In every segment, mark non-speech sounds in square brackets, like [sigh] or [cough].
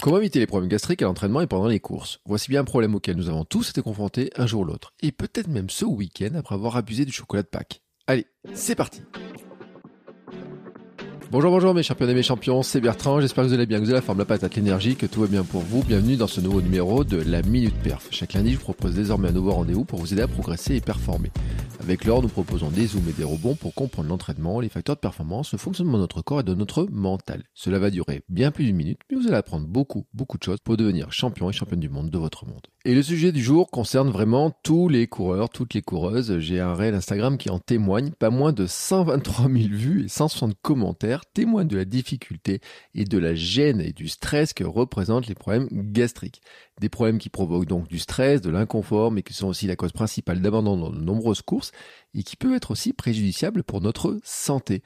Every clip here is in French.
Comment éviter les problèmes gastriques à l'entraînement et pendant les courses? Voici bien un problème auquel nous avons tous été confrontés un jour ou l'autre, et peut-être même ce week-end après avoir abusé du chocolat de Pâques. Allez, c'est parti Bonjour, bonjour mes champions et mes champions, c'est Bertrand, j'espère que vous allez bien, que vous avez la forme, la patate, l'énergie, que tout va bien pour vous. Bienvenue dans ce nouveau numéro de la Minute Perf. Chaque lundi, je vous propose désormais un nouveau rendez-vous pour vous aider à progresser et performer. Avec l'or, nous proposons des zooms et des rebonds pour comprendre l'entraînement, les facteurs de performance, le fonctionnement de notre corps et de notre mental. Cela va durer bien plus d'une minute, mais vous allez apprendre beaucoup, beaucoup de choses pour devenir champion et championne du monde de votre monde. Et le sujet du jour concerne vraiment tous les coureurs, toutes les coureuses. J'ai un réel Instagram qui en témoigne. Pas moins de 123 000 vues et 160 commentaires témoignent de la difficulté et de la gêne et du stress que représentent les problèmes gastriques. Des problèmes qui provoquent donc du stress, de l'inconfort, mais qui sont aussi la cause principale d'abandon dans de nombreuses courses et qui peuvent être aussi préjudiciables pour notre santé.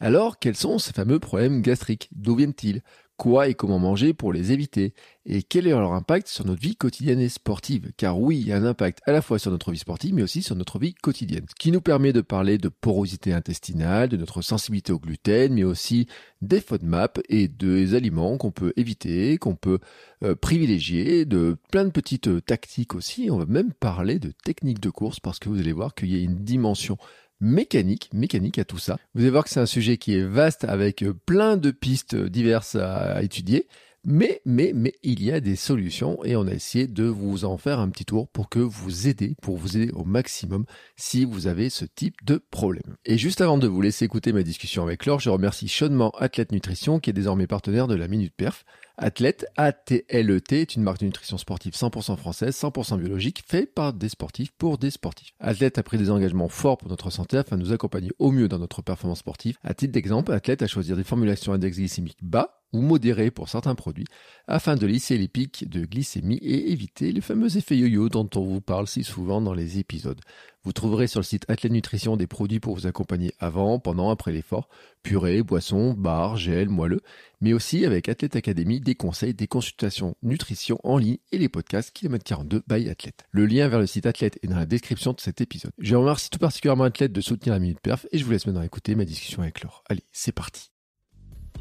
Alors, quels sont ces fameux problèmes gastriques? D'où viennent-ils? Quoi et comment manger pour les éviter Et quel est leur impact sur notre vie quotidienne et sportive Car oui, il y a un impact à la fois sur notre vie sportive, mais aussi sur notre vie quotidienne. Ce qui nous permet de parler de porosité intestinale, de notre sensibilité au gluten, mais aussi des FODMAP et des aliments qu'on peut éviter, qu'on peut euh, privilégier, de plein de petites euh, tactiques aussi. On va même parler de techniques de course parce que vous allez voir qu'il y a une dimension mécanique, mécanique à tout ça. Vous allez voir que c'est un sujet qui est vaste avec euh, plein de pistes diverses à, étudier. Mais, mais, mais, il y a des solutions et on a essayé de vous en faire un petit tour pour que vous aider, pour vous aider au maximum si vous avez ce type de problème. Et juste avant de vous laisser écouter ma discussion avec Laure, je remercie chaudement Athlète Nutrition qui est désormais partenaire de la Minute Perf. Athlète, A-T-L-E-T, est une marque de nutrition sportive 100% française, 100% biologique, faite par des sportifs pour des sportifs. Athlète a pris des engagements forts pour notre santé afin de nous accompagner au mieux dans notre performance sportive. À titre d'exemple, Athlète a choisi des formulations index glycémique bas ou modéré pour certains produits afin de lisser les pics de glycémie et éviter les fameux effets yo-yo dont on vous parle si souvent dans les épisodes. Vous trouverez sur le site Athlète Nutrition des produits pour vous accompagner avant, pendant, après l'effort, purée, boissons, barres, gel, moelleux, mais aussi avec Athlète Academy des conseils, des consultations nutrition en ligne et les podcasts Kilomètre 42 by Athlète. Le lien vers le site Athlète est dans la description de cet épisode. Je remercie tout particulièrement Athlète de soutenir la Minute Perf et je vous laisse maintenant écouter ma discussion avec Laure. Allez, c'est parti.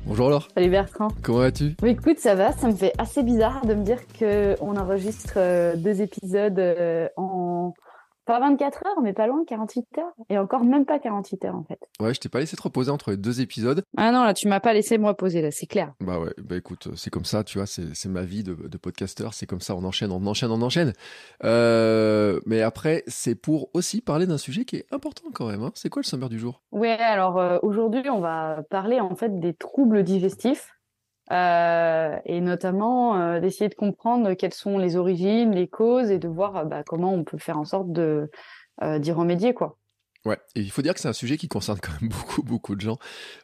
Bonjour Laure. Salut Bertrand. Comment vas-tu? Oui, écoute, ça va. Ça me fait assez bizarre de me dire qu'on enregistre euh, deux épisodes euh, en pas 24 heures, mais pas loin, 48 heures. Et encore même pas 48 heures, en fait. Ouais, je t'ai pas laissé te reposer entre les deux épisodes. Ah non, là, tu m'as pas laissé me reposer, là, c'est clair. Bah ouais, bah écoute, c'est comme ça, tu vois, c'est ma vie de, de podcasteur, c'est comme ça, on enchaîne, on enchaîne, on enchaîne. Euh, mais après, c'est pour aussi parler d'un sujet qui est important quand même. Hein. C'est quoi le sommaire du jour? Ouais, alors euh, aujourd'hui, on va parler en fait des troubles digestifs. Euh, et notamment euh, d'essayer de comprendre quelles sont les origines, les causes et de voir euh, bah, comment on peut faire en sorte d'y remédier quoi. Ouais, et il faut dire que c'est un sujet qui concerne quand même [laughs] beaucoup, beaucoup de gens.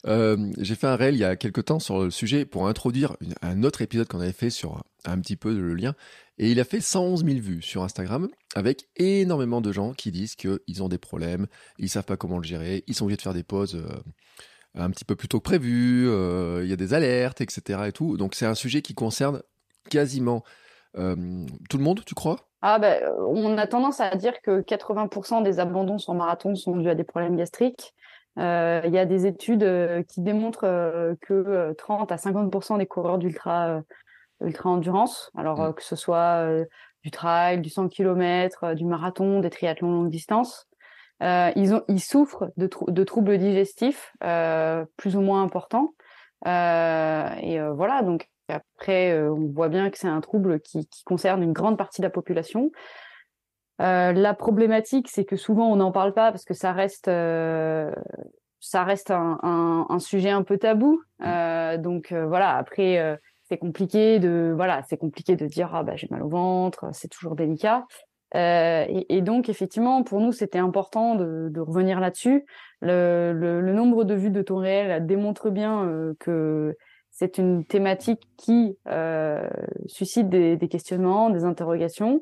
J'ai fait un réel il y a quelques temps sur le sujet pour introduire un autre épisode qu'on avait fait sur un petit peu le lien. Et il a fait 111 000 vues sur Instagram avec énormément de gens qui disent qu'ils ont des problèmes, ils savent pas comment le gérer, ils sont obligés de faire des pauses. Euh, un petit peu plus tôt que prévu, euh, il y a des alertes, etc. Et tout. Donc c'est un sujet qui concerne quasiment euh, tout le monde, tu crois? Ah ben, on a tendance à dire que 80% des abandons sur marathon sont dus à des problèmes gastriques. Euh, il y a des études euh, qui démontrent euh, que 30 à 50% des coureurs d'ultra ultra endurance, alors mmh. que ce soit du trail, du 100 km, du marathon, des triathlons longue distance, euh, ils, ont, ils souffrent de, de troubles digestifs euh, plus ou moins importants. Euh, et voilà, donc après, on voit bien que c'est un trouble qui, qui, concerne une grande partie de la population. la problématique, c'est que souvent on n'en parle pas parce que ça reste, ça reste un, un, un, sujet un peu tabou. donc voilà, après c'est compliqué de voilà, c'est compliqué de dire ah bah j'ai mal au ventre, c'est toujours délicat. Euh, et, donc, effectivement, pour nous, c'était important de, de revenir là-dessus. Le, le, le, nombre de vues de ton réel démontre bien euh, que c'est une thématique qui euh, suscite des, des, questionnements, des interrogations.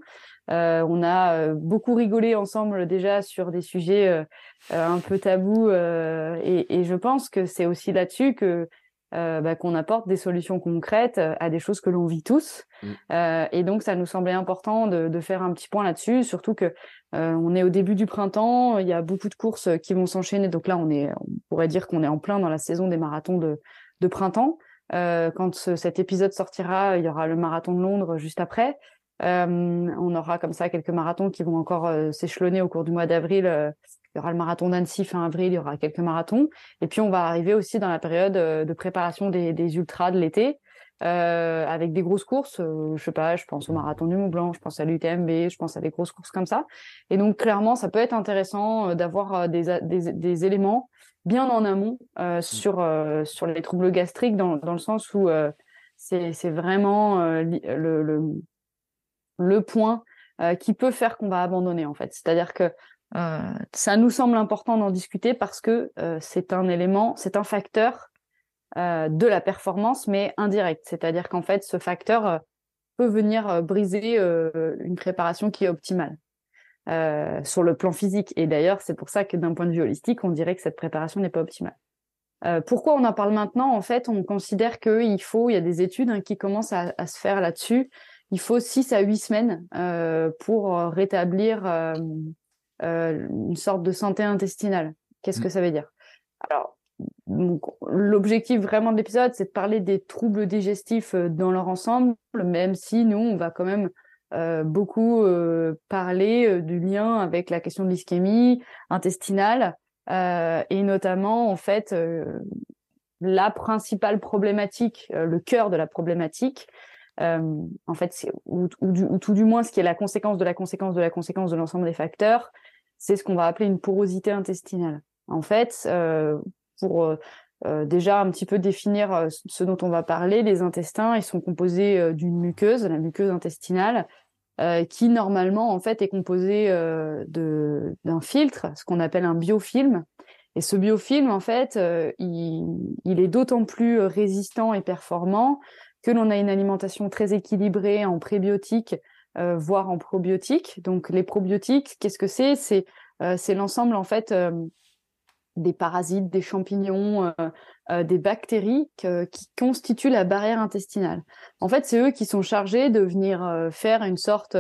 Euh, on a beaucoup rigolé ensemble déjà sur des sujets un peu tabous et, et, je pense que c'est aussi là-dessus que euh, bah, qu'on apporte des solutions concrètes euh, à des choses que l'on vit tous. Mm. Euh, et donc, ça nous semblait important de, de faire un petit point là-dessus, surtout que euh, on est au début du printemps, il y a beaucoup de courses qui vont s'enchaîner. Donc là, on est, on pourrait dire qu'on est en plein dans la saison des marathons de, de printemps. quand cet épisode sortira, il y aura le marathon de Londres juste après. On aura comme ça quelques marathons qui vont encore s'échelonner au cours du mois d'avril. il y aura le marathon d'Annecy fin avril, il y aura quelques marathons. Et puis on va arriver aussi dans la période de préparation des, des ultras de l'été. Euh, avec des grosses courses. Euh, je sais pas, je pense au marathon du Mont Blanc, je pense à l'UTMB, je pense à des grosses courses comme ça. Et donc clairement, ça peut être intéressant euh, d'avoir des, des, des, éléments bien en amont mmh. sur sur les troubles gastriques, dans, dans le sens où c'est c'est vraiment le, le, le point qui peut faire qu'on va abandonner en fait. C'est-à-dire que ça nous semble important d'en discuter parce que c'est un élément, c'est un facteur euh, de la performance, mais indirect. C'est-à-dire qu'en fait, ce facteur euh, peut venir euh, briser une préparation qui est optimale sur le plan physique. Et d'ailleurs, c'est pour ça que d'un point de vue holistique, on dirait que cette préparation n'est pas optimale. pourquoi on en parle maintenant? En fait, on considère qu'il faut, il y a des études hein, qui commencent à, se faire là-dessus, il faut 6 à 8 semaines pour rétablir une sorte de santé intestinale. Qu'est-ce mmh. que ça veut dire? Alors, l'objectif vraiment de l'épisode, c'est de parler des troubles digestifs euh, dans leur ensemble, même si nous, on va quand même euh, beaucoup euh, parler du lien avec la question de l'ischémie intestinale et notamment en fait la principale problématique, le cœur de la problématique, en fait, ou, ou, tout du moins ce qui est la conséquence de la conséquence de la conséquence de l'ensemble des facteurs, c'est ce qu'on va appeler une porosité intestinale. En fait, pour euh, euh, déjà un petit peu définir euh, ce dont on va parler, les intestins, ils sont composés d'une muqueuse, la muqueuse intestinale, qui normalement en fait est composée de d'un filtre, ce qu'on appelle un biofilm. Et ce biofilm, en fait, il, il, est d'autant plus résistant et performant que l'on a une alimentation très équilibrée en prébiotiques, voire en probiotiques. Donc les probiotiques, qu'est-ce que c'est? C'est c'est l'ensemble en fait des parasites, des champignons, euh, euh, des bactéries qui constituent la barrière intestinale. En fait, c'est eux qui sont chargés de venir euh, faire une sorte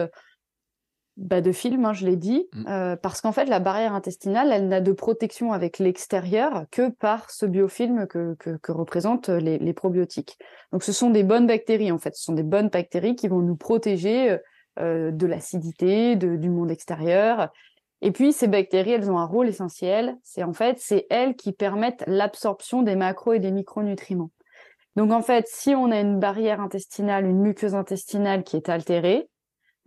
bah, de film, hein, je l'ai dit, mmh. parce qu'en fait, la barrière intestinale, elle n'a de protection avec l'extérieur que par ce biofilm que, que, représentent les, les, probiotiques. Donc, ce sont des bonnes bactéries, en fait. Ce sont des bonnes bactéries qui vont nous protéger de l'acidité, du monde extérieur, et puis, ces bactéries, elles ont un rôle essentiel. C'est en fait, c'est elles qui permettent l'absorption des macros et des micronutriments. Donc, en fait, si on a une barrière intestinale, une muqueuse intestinale qui est altérée,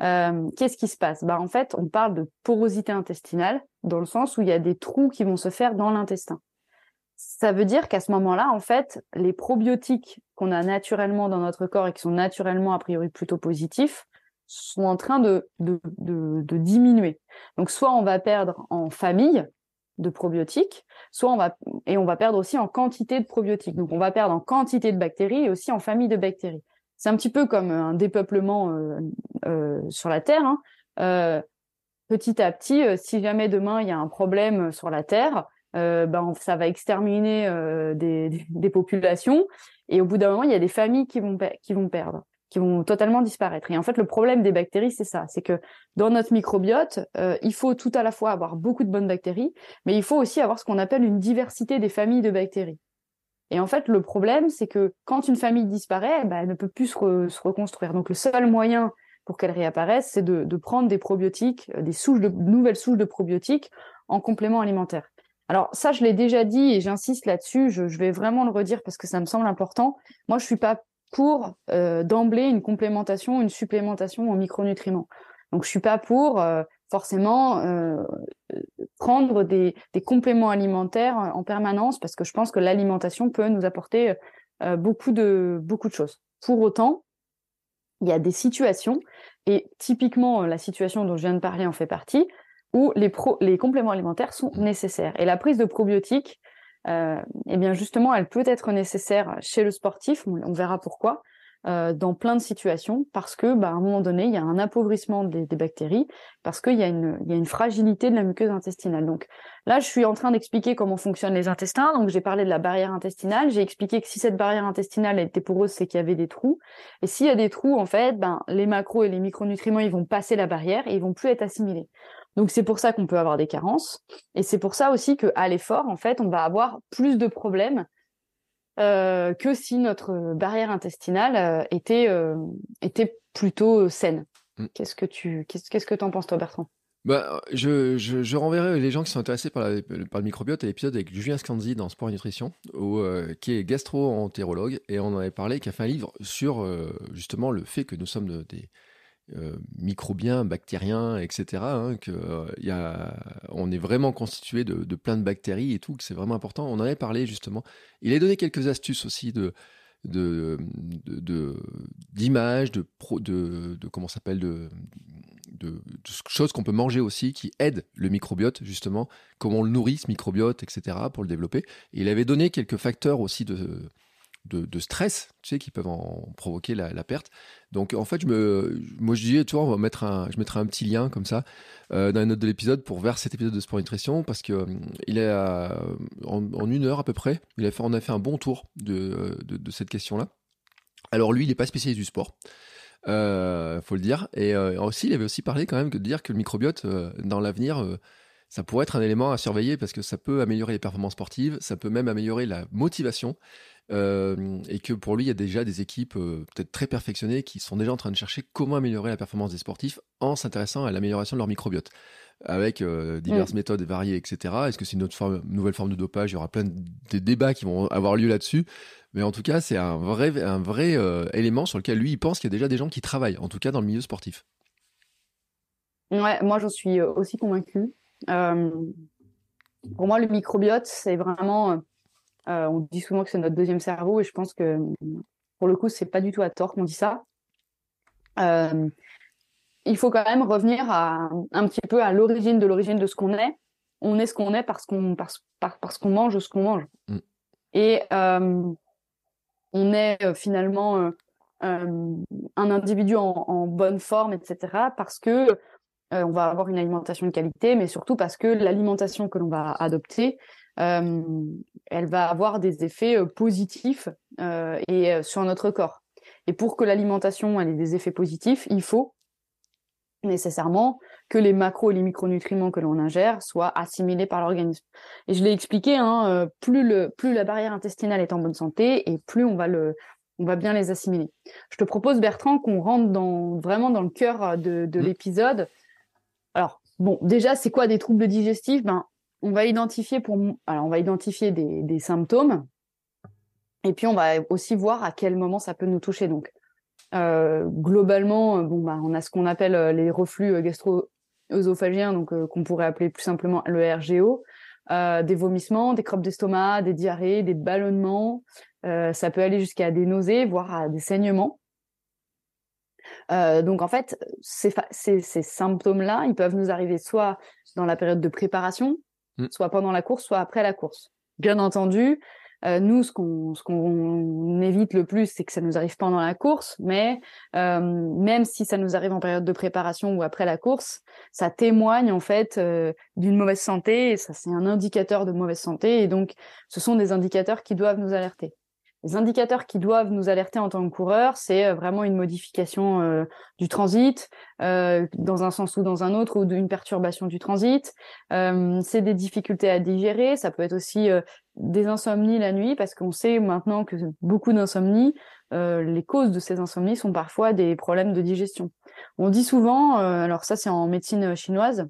euh, qu'est-ce qui se passe? Bah, En fait, on parle de porosité intestinale dans le sens où il y a des trous qui vont se faire dans l'intestin. Ça veut dire qu'à ce moment-là, en fait, les probiotiques qu'on a naturellement dans notre corps et qui sont naturellement a priori plutôt positifs sont en train de, de, de, diminuer. Donc soit on va perdre en famille de probiotiques, soit on va et on va perdre aussi en quantité de probiotiques. Donc on va perdre en quantité de bactéries et aussi en famille de bactéries. C'est un petit peu comme un dépeuplement euh, euh, sur la Terre. Hein. Euh, petit à petit, si jamais demain il y a un problème sur la Terre, ben ça va exterminer [laughs] des, populations et au bout d'un moment il y a des familles qui vont qui vont perdre qui vont totalement disparaître. Et en fait, le problème des bactéries, c'est ça, c'est que dans notre microbiote, euh, il faut tout à la fois avoir beaucoup de bonnes bactéries, mais il faut aussi avoir ce qu'on appelle une diversité des familles de bactéries. Et en fait, le problème, c'est que quand une famille disparaît, bah, elle ne peut plus se, reconstruire. Donc, le seul moyen pour qu'elle réapparaisse, c'est de, prendre des probiotiques, euh, des souches de, nouvelles souches de probiotiques en complément alimentaire. Alors ça, je l'ai déjà dit et j'insiste là-dessus. Je, je, vais vraiment le redire parce que ça me semble important. Moi, je suis pas pour euh, d'emblée une complémentation, une supplémentation en micronutriments. Donc je suis pas pour euh, forcément euh, prendre des, compléments alimentaires en permanence parce que je pense que l'alimentation peut nous apporter beaucoup de beaucoup de choses. Pour autant, il y a des situations et typiquement la situation dont je viens de parler en fait partie où les compléments alimentaires sont nécessaires et la prise de probiotiques euh, eh bien justement, elle peut être nécessaire chez le sportif, on, verra pourquoi, euh, dans plein de situations, parce que bah, à un moment donné, il y a un appauvrissement des, bactéries, parce qu'il y, a une, y a une fragilité de la muqueuse intestinale. Donc là, je suis en train d'expliquer comment fonctionnent les intestins. Donc j'ai parlé de la barrière intestinale, j'ai expliqué que si cette barrière intestinale était poreuse, c'est qu'il y avait des trous. Et s'il y a des trous, en fait, ben, les macros et les micronutriments, ils vont passer la barrière et ils vont plus être assimilés. Donc c'est pour ça qu'on peut avoir des carences et c'est pour ça aussi que à l'effort en fait on va avoir plus de problèmes que si notre barrière intestinale était était plutôt saine. Mm. Qu'est-ce que tu qu'est-ce que tu en penses toi Bertrand? Bah, je, je, je, renverrai les gens qui sont intéressés par, par le microbiote à l'épisode avec Julien Scanzi dans Sport et Nutrition, euh, qui est gastro-entérologue, et on en avait parlé, qui a fait un livre sur euh, justement le fait que nous sommes des euh, microbiens, bactériens, etc. Hein, que y a, on est vraiment constitué de, plein de bactéries et tout, que c'est vraiment important. On en avait parlé justement. Il a donné quelques astuces aussi de de d'images, de, de, de, de, comment s'appelle de, de, choses qu'on peut manger aussi qui aident le microbiote justement, comment on le nourrit ce microbiote, etc. pour le développer. Il avait donné quelques facteurs aussi de de, stress, tu sais, qui peuvent en provoquer la, perte. Donc, en fait, je me, moi, je disais, tu vois, on va mettre un, je mettrai un petit lien comme ça euh, dans la note de l'épisode pour vers cet épisode de Sport Nutrition parce que euh, est en, une heure à peu près, il a fait, on a fait un bon tour de, de, cette question-là. Alors lui, il n'est pas spécialiste du sport. Euh, faut le dire. Et aussi, il avait aussi parlé quand même de dire que le microbiote, dans l'avenir, ça pourrait être un élément à surveiller parce que ça peut améliorer les performances sportives, ça peut même améliorer la motivation. Euh, et que pour lui, il y a déjà des équipes euh, peut-être très perfectionnées qui sont déjà en train de chercher comment améliorer la performance des sportifs en s'intéressant à l'amélioration de leur microbiote avec euh, diverses mm. méthodes variées, etc. Est-ce que c'est une autre nouvelle forme de dopage? Il y aura plein de débats qui vont avoir lieu là-dessus. Mais en tout cas, c'est un vrai, un vrai élément sur lequel lui, il pense qu'il y a déjà des gens qui travaillent, en tout cas dans le milieu sportif. Ouais, moi, j'en suis aussi convaincu. pour moi, le microbiote, c'est vraiment euh, on dit souvent que c'est notre deuxième cerveau et je pense que pour le coup, c'est pas du tout à tort qu'on dit ça. Euh, il faut quand même revenir à, un petit peu à l'origine de l'origine de ce qu'on est. On est ce qu'on est parce qu'on parce, parce qu'on mange ce qu'on mange. Mm. Et euh, on est finalement un individu en, bonne forme, etc. Parce que on va avoir une alimentation de qualité, mais surtout parce que l'alimentation que l'on va adopter elle va avoir des effets positifs et sur notre corps. Et pour que l'alimentation ait des effets positifs, il faut nécessairement que les macros et les micronutriments que l'on ingère soient assimilés par l'organisme. Et je l'ai expliqué, hein, plus, le, plus la barrière intestinale est en bonne santé et plus on va, le, on va bien les assimiler. Je te propose, Bertrand, qu'on rentre dans, vraiment dans le cœur de, de mmh. l'épisode. Alors, bon, déjà, c'est quoi des troubles digestifs? Ben, on va identifier des, symptômes. Et puis on va aussi voir à quel moment ça peut nous toucher. Donc euh, globalement bon bah on a ce qu'on appelle euh, les reflux euh, gastro-œsophagiens donc qu'on pourrait appeler plus simplement le RGO des vomissements des crottes d'estomac des diarrhées des ballonnements ça peut aller jusqu'à des nausées voire à des saignements. Donc en fait, ces, ces symptômes-là, ils peuvent nous arriver soit dans la période de préparation, Mm. soit pendant la course, soit après la course. Bien entendu, euh, nous, ce qu'on évite le plus, c'est que ça nous arrive pendant la course, mais euh, même si ça nous arrive en période de préparation ou après la course, ça témoigne en fait euh, d'une mauvaise santé. Et ça, c'est un indicateur de mauvaise santé, et donc ce sont des indicateurs qui doivent nous alerter. Les indicateurs qui doivent nous alerter en tant que coureur, c'est euh, vraiment une modification euh, du transit, euh, dans un sens ou dans un autre, ou d'une perturbation du transit. c'est des difficultés à digérer. Ça peut être aussi des insomnies la nuit, parce qu'on sait maintenant que beaucoup d'insomnies, les causes de ces insomnies sont parfois des problèmes de digestion. On dit souvent, alors ça c'est en médecine chinoise,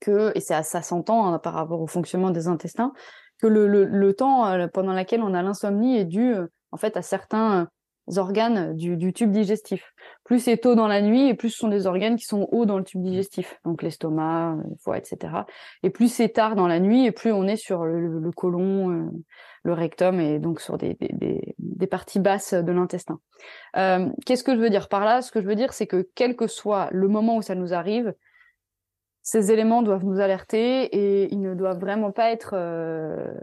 que, et ça, ça s'entend hein, par rapport au fonctionnement des intestins, que le, le, temps euh, pendant lequel on a l'insomnie est dû euh, en fait à certains euh, organes du, du, tube digestif. Plus c'est tôt dans la nuit, et plus ce sont des organes qui sont hauts dans le tube digestif, donc l'estomac, le foie, etc. Et plus c'est tard dans la nuit, et plus on est sur le, le côlon, le rectum, et donc sur des, des, des parties basses de l'intestin. Euh, Qu'est-ce que je veux dire par là? Ce que je veux dire, c'est que quel que soit le moment où ça nous arrive, ces éléments doivent nous alerter et ils ne doivent vraiment pas être euh,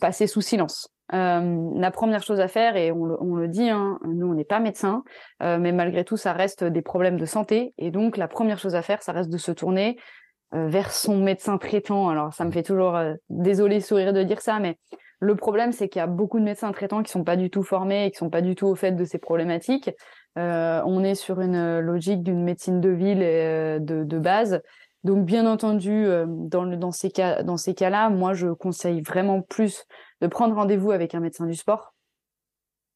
passés sous silence. Euh, la première chose à faire, et on le, dit, hein, nous on n'est pas médecin, euh, mais malgré tout ça reste des problèmes de santé, et donc la première chose à faire, ça reste de se tourner vers son médecin traitant. Alors ça me fait toujours désolé sourire de dire ça, mais le problème c'est qu'il y a beaucoup de médecins traitants qui sont pas du tout formés et qui sont pas du tout au fait de ces problématiques. on est sur une logique d'une médecine de ville et de, de base Donc, bien entendu, dans, dans ces cas, dans ces cas-là, moi, je conseille vraiment plus de prendre rendez-vous avec un médecin du sport.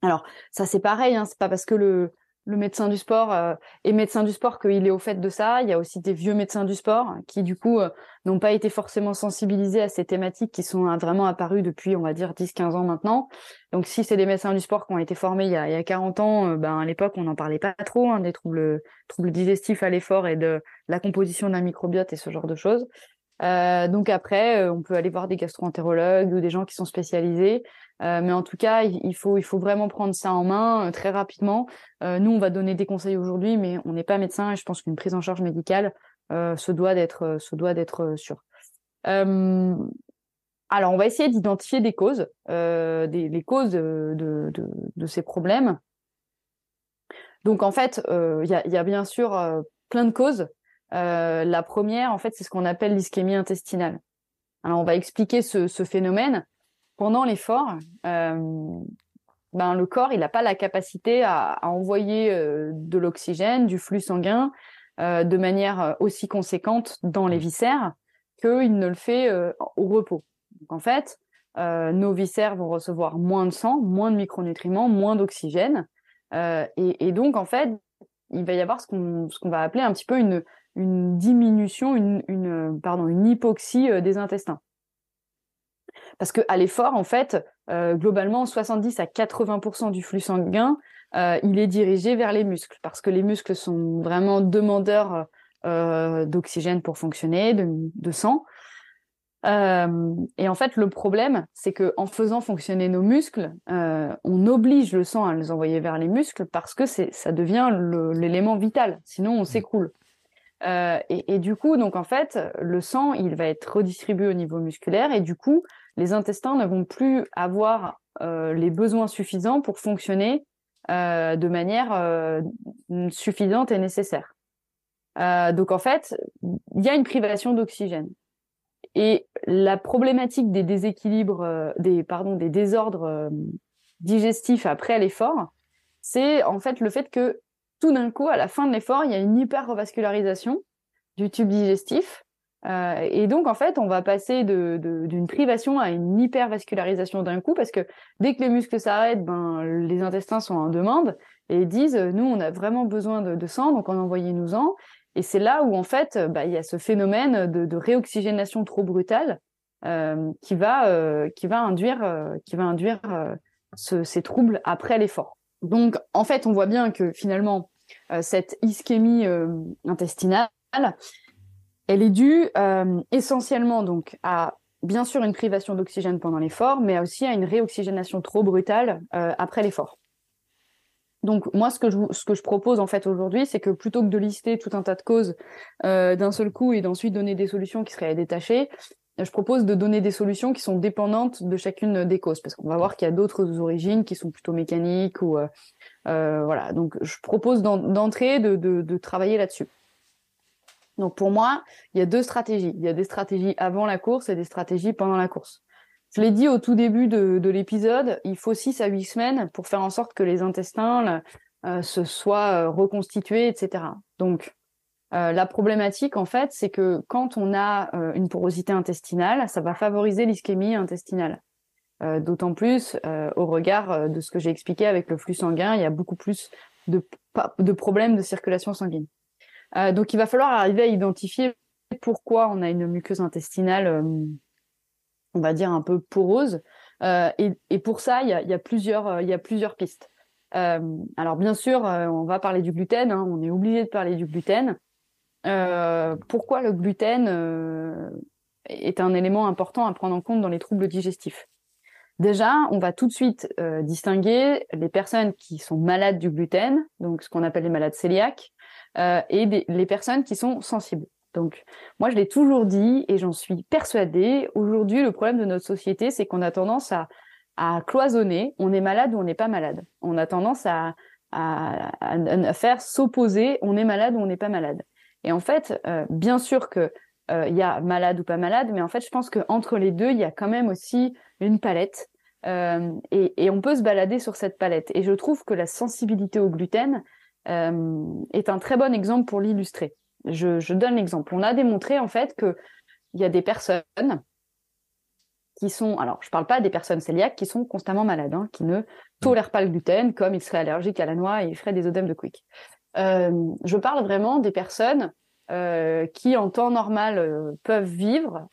Alors, ça, c'est pareil, hein, c'est pas parce que le, le médecin du sport euh, est médecin du sport qu'il est au fait de ça. Il y a aussi des vieux médecins du sport qui, du coup, euh, n'ont pas été forcément sensibilisés à ces thématiques qui sont vraiment apparues depuis, on va dire, 10-15 ans maintenant. Donc, si c'est des médecins du sport qui ont été formés il y a, il y a 40 ans, euh, ben, à l'époque, on n'en parlait pas trop, hein, des troubles, troubles digestifs à l'effort et de la composition d'un microbiote et ce genre de choses. Euh, donc après, euh, on peut aller voir des gastro-entérologues ou des gens qui sont spécialisés. Euh, mais en tout cas, il faut, il faut vraiment prendre ça en main très rapidement. nous, on va donner des conseils aujourd'hui, mais on n'est pas médecin et je pense qu'une prise en charge médicale se doit d'être, se doit d'être sûre. alors, on va essayer d'identifier des causes, des, les causes de, de, de, ces problèmes. Donc, en fait, il y a, y, a, bien sûr plein de causes. Euh, la première, en fait, c'est ce qu'on appelle l'ischémie intestinale. Alors, on va expliquer ce, phénomène. Pendant l'effort, euh, ben, le corps, il n'a pas la capacité à, envoyer euh, de l'oxygène, du flux sanguin, de manière aussi conséquente dans les viscères qu'il ne le fait au repos. Donc, en fait, nos viscères vont recevoir moins de sang, moins de micronutriments, moins d'oxygène. Et, donc, en fait, il va y avoir ce qu'on va appeler un petit peu une, une diminution, une, une, pardon, une hypoxie euh, des intestins. Parce que à l'effort, en fait, euh, globalement, 70 à 80% du flux sanguin, euh, il est dirigé vers les muscles, parce que les muscles sont vraiment demandeurs d'oxygène pour fonctionner, de, sang. et en fait, le problème, c'est que en faisant fonctionner nos muscles, on oblige le sang à les envoyer vers les muscles parce que ça devient l'élément vital. Sinon, on mmh. Euh, et, du coup, donc en fait, le sang, il va être redistribué au niveau musculaire et du coup, les intestins ne vont plus avoir euh, les besoins suffisants pour fonctionner euh, de manière suffisante et nécessaire. donc en fait, il y a une privation d'oxygène. Et la problématique des déséquilibres, des pardon, des désordres digestifs après l'effort, c'est en fait le fait que tout d'un coup, à la fin de l'effort, il y a une hyper-revascularisation du tube digestif. Euh, et donc, en fait, on va passer d'une de, privation à une hypervascularisation d'un coup, parce que dès que les muscles s'arrêtent, ben, les intestins sont en demande et disent, nous, on a vraiment besoin de, sang, donc on envoyez-nous-en. Et c'est là où, en fait, bah, il y a ce phénomène de, réoxygénation trop brutale euh, qui, va, euh, qui va induire, qui va induire ces troubles après l'effort. Donc, en fait, on voit bien que finalement, euh, cette ischémie euh, intestinale, elle est due euh, essentiellement donc à bien sûr une privation d'oxygène pendant l'effort, mais aussi à une réoxygénation trop brutale après l'effort. Donc moi, ce que je, ce que je propose en fait aujourd'hui, c'est que plutôt que de lister tout un tas de causes d'un seul coup et d'ensuite donner des solutions qui seraient détachées, je propose de donner des solutions qui sont dépendantes de chacune des causes, parce qu'on va voir qu'il y a d'autres origines qui sont plutôt mécaniques ou euh, euh, voilà. Donc, je propose d'entrer de, de, travailler là-dessus. Donc, pour moi, il y a deux stratégies. Il y a des stratégies avant la course et des stratégies pendant la course. Je l'ai dit au tout début de, de l'épisode, il faut 6 à 8 semaines pour faire en sorte que les intestins euh, se soient reconstitués, etc. Donc, euh, la problématique, en fait, c'est que quand on a euh, une porosité intestinale, ça va favoriser l'ischémie intestinale. Euh, d'autant plus au regard de ce que j'ai expliqué avec le flux sanguin, il y a beaucoup plus de, problèmes de circulation sanguine. donc, il va falloir arriver à identifier pourquoi on a une muqueuse intestinale, on va dire un peu poreuse. Et, pour ça, il y a, il y a plusieurs, il y a plusieurs pistes. alors bien sûr, on va parler du gluten. Hein, on est obligé de parler du gluten. Euh, pourquoi le gluten euh, est un élément important à prendre en compte dans les troubles digestifs? Déjà, on va tout de suite euh, distinguer les personnes qui sont malades du gluten, donc ce qu'on appelle les malades cœliaques, et les personnes qui sont sensibles. Donc, moi, je l'ai toujours dit et j'en suis persuadée. Aujourd'hui, le problème de notre société, c'est qu'on a tendance à, cloisonner. On est malade ou on n'est pas malade. On a tendance à faire s'opposer. On est malade ou on n'est pas malade. Et en fait, euh, bien sûr que euh, il y a malade ou pas malade, mais en fait, je pense qu'entre les deux, il y a quand même aussi une palette. Euh, et, on peut se balader sur cette palette. Et je trouve que la sensibilité au gluten est un très bon exemple pour l'illustrer. Je, je donne l'exemple. On a démontré en fait que il y a des personnes qui sont, alors je parle pas des personnes cœliaques qui sont constamment malades, hein, qui ne tolèrent pas le gluten, comme ils seraient allergiques à la noix et ils feraient des œdèmes de quick. Euh, je parle vraiment des personnes euh, qui, en temps normal, euh, peuvent vivre,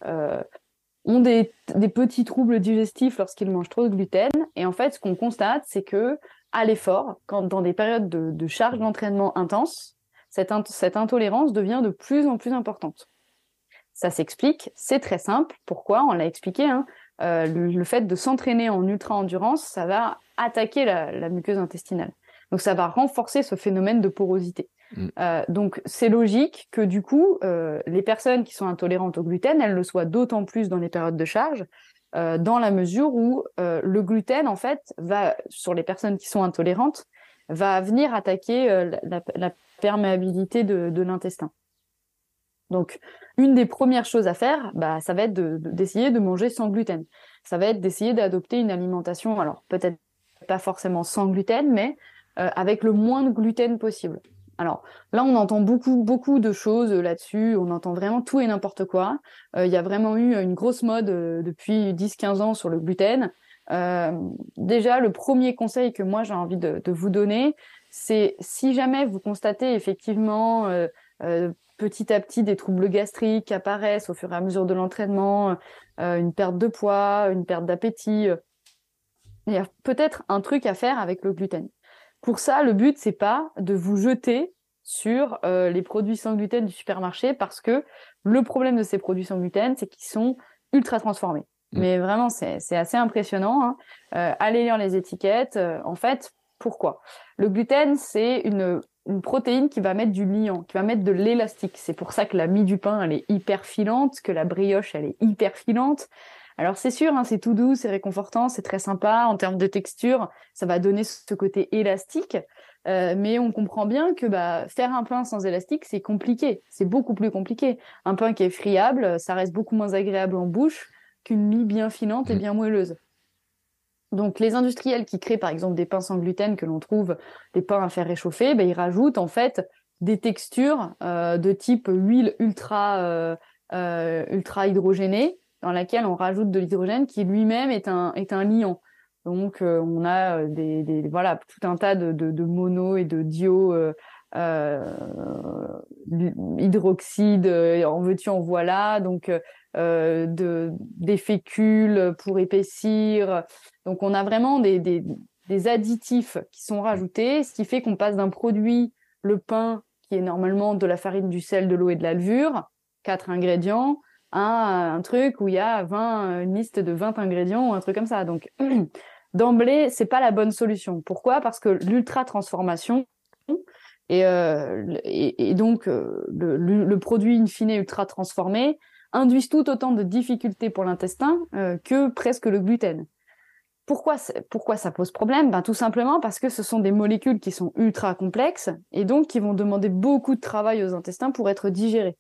ont des, petits troubles digestifs lorsqu'ils mangent trop de gluten. Et en fait, ce qu'on constate, c'est que à l'effort, quand dans des périodes de, charge d'entraînement intense, cette, intolérance devient de plus en plus importante. Ça s'explique, c'est très simple. Pourquoi? On l'a expliqué. Hein. Le, fait de s'entraîner en ultra-endurance, ça va attaquer la, muqueuse intestinale. Donc ça va renforcer ce phénomène de porosité. Mm. Euh, donc c'est logique que du coup, euh, les personnes qui sont intolérantes au gluten, elles le soient d'autant plus dans les périodes de charge, euh, dans la mesure où le gluten, en fait, va, sur les personnes qui sont intolérantes, va venir attaquer la, la, perméabilité de, de l'intestin. Donc, une des premières choses à faire, bah, ça va être d'essayer de, de, manger sans gluten. Ça va être d'essayer d'adopter une alimentation, alors peut-être pas forcément sans gluten, mais euh, avec le moins de gluten possible. Alors là, on entend beaucoup, beaucoup de choses là-dessus. On entend vraiment tout et n'importe quoi. Euh, il y a vraiment eu une grosse mode euh, depuis 10-15 ans sur le gluten. Euh, déjà, le premier conseil que moi j'ai envie de, de, vous donner, c'est si jamais vous constatez effectivement euh, petit à petit des troubles gastriques apparaissent au fur et à mesure de l'entraînement, une perte de poids, une perte d'appétit. Il y a peut-être un truc à faire avec le gluten. Pour ça, le but c'est pas de vous jeter sur euh, les produits sans gluten du supermarché parce que le problème de ces produits sans gluten, c'est qu'ils sont ultra transformés. Mmh. Mais vraiment, c'est assez impressionnant. Hein. Euh, allez lire les étiquettes. Euh, en fait, pourquoi? Le gluten, c'est une une protéine qui va mettre du liant, qui va mettre de l'élastique. C'est pour ça que la mie du pain, elle est hyper filante, que la brioche, elle est hyper filante. Alors c'est sûr, hein, c'est tout doux, c'est réconfortant, c'est très sympa en termes de texture, ça va donner ce côté élastique. Euh, mais on comprend bien que bah, faire un pain sans élastique, c'est compliqué. C'est beaucoup plus compliqué. Un pain qui est friable, ça reste beaucoup moins agréable en bouche qu'une mie bien filante et mmh. bien moelleuse. Donc les industriels qui créent par exemple des pains sans gluten que l'on trouve des pains à faire réchauffer, ben, ils rajoutent en fait des textures euh, de type huile ultra euh, euh, ultra hydrogénée dans laquelle on rajoute de l'hydrogène qui lui-même est un est un liant. Donc euh, on a euh, des, voilà tout un tas de, mono et de dio euh, hydroxyde en veux-tu en voilà donc euh, de, des fécules pour épaissir. Donc on a vraiment des, des, des additifs qui sont rajoutés, ce qui fait qu'on passe d'un produit, le pain, qui est normalement de la farine, du sel, de l'eau et de la levure, quatre ingrédients, à un truc où il y a 20, une liste de 20 ingrédients ou un truc comme ça. Donc [clears throat] d'emblée, c'est pas la bonne solution. Pourquoi? Parce que l'ultra transformation et, euh, et, donc euh, le, produit in fine ultra transformé induisent tout autant de difficultés pour l'intestin euh, que presque le gluten. Pourquoi, pourquoi ça pose problème? Ben, Tout simplement parce que ce sont des molécules qui sont ultra complexes et donc qui vont demander beaucoup de travail aux intestins pour être digérées.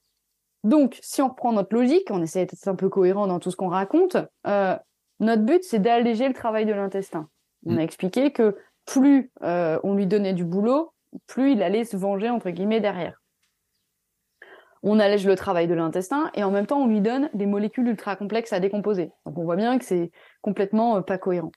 Donc, si on reprend notre logique, on essaie d'être un peu cohérent dans tout ce qu'on raconte, euh, notre but, c'est d'alléger le travail de l'intestin. On a mm. expliqué que plus euh, on lui donnait du boulot, plus il allait se venger, entre guillemets, derrière on allège le travail de l'intestin et en même temps on lui donne des molécules ultra complexes à décomposer. Donc on voit bien que c'est complètement euh, pas cohérent.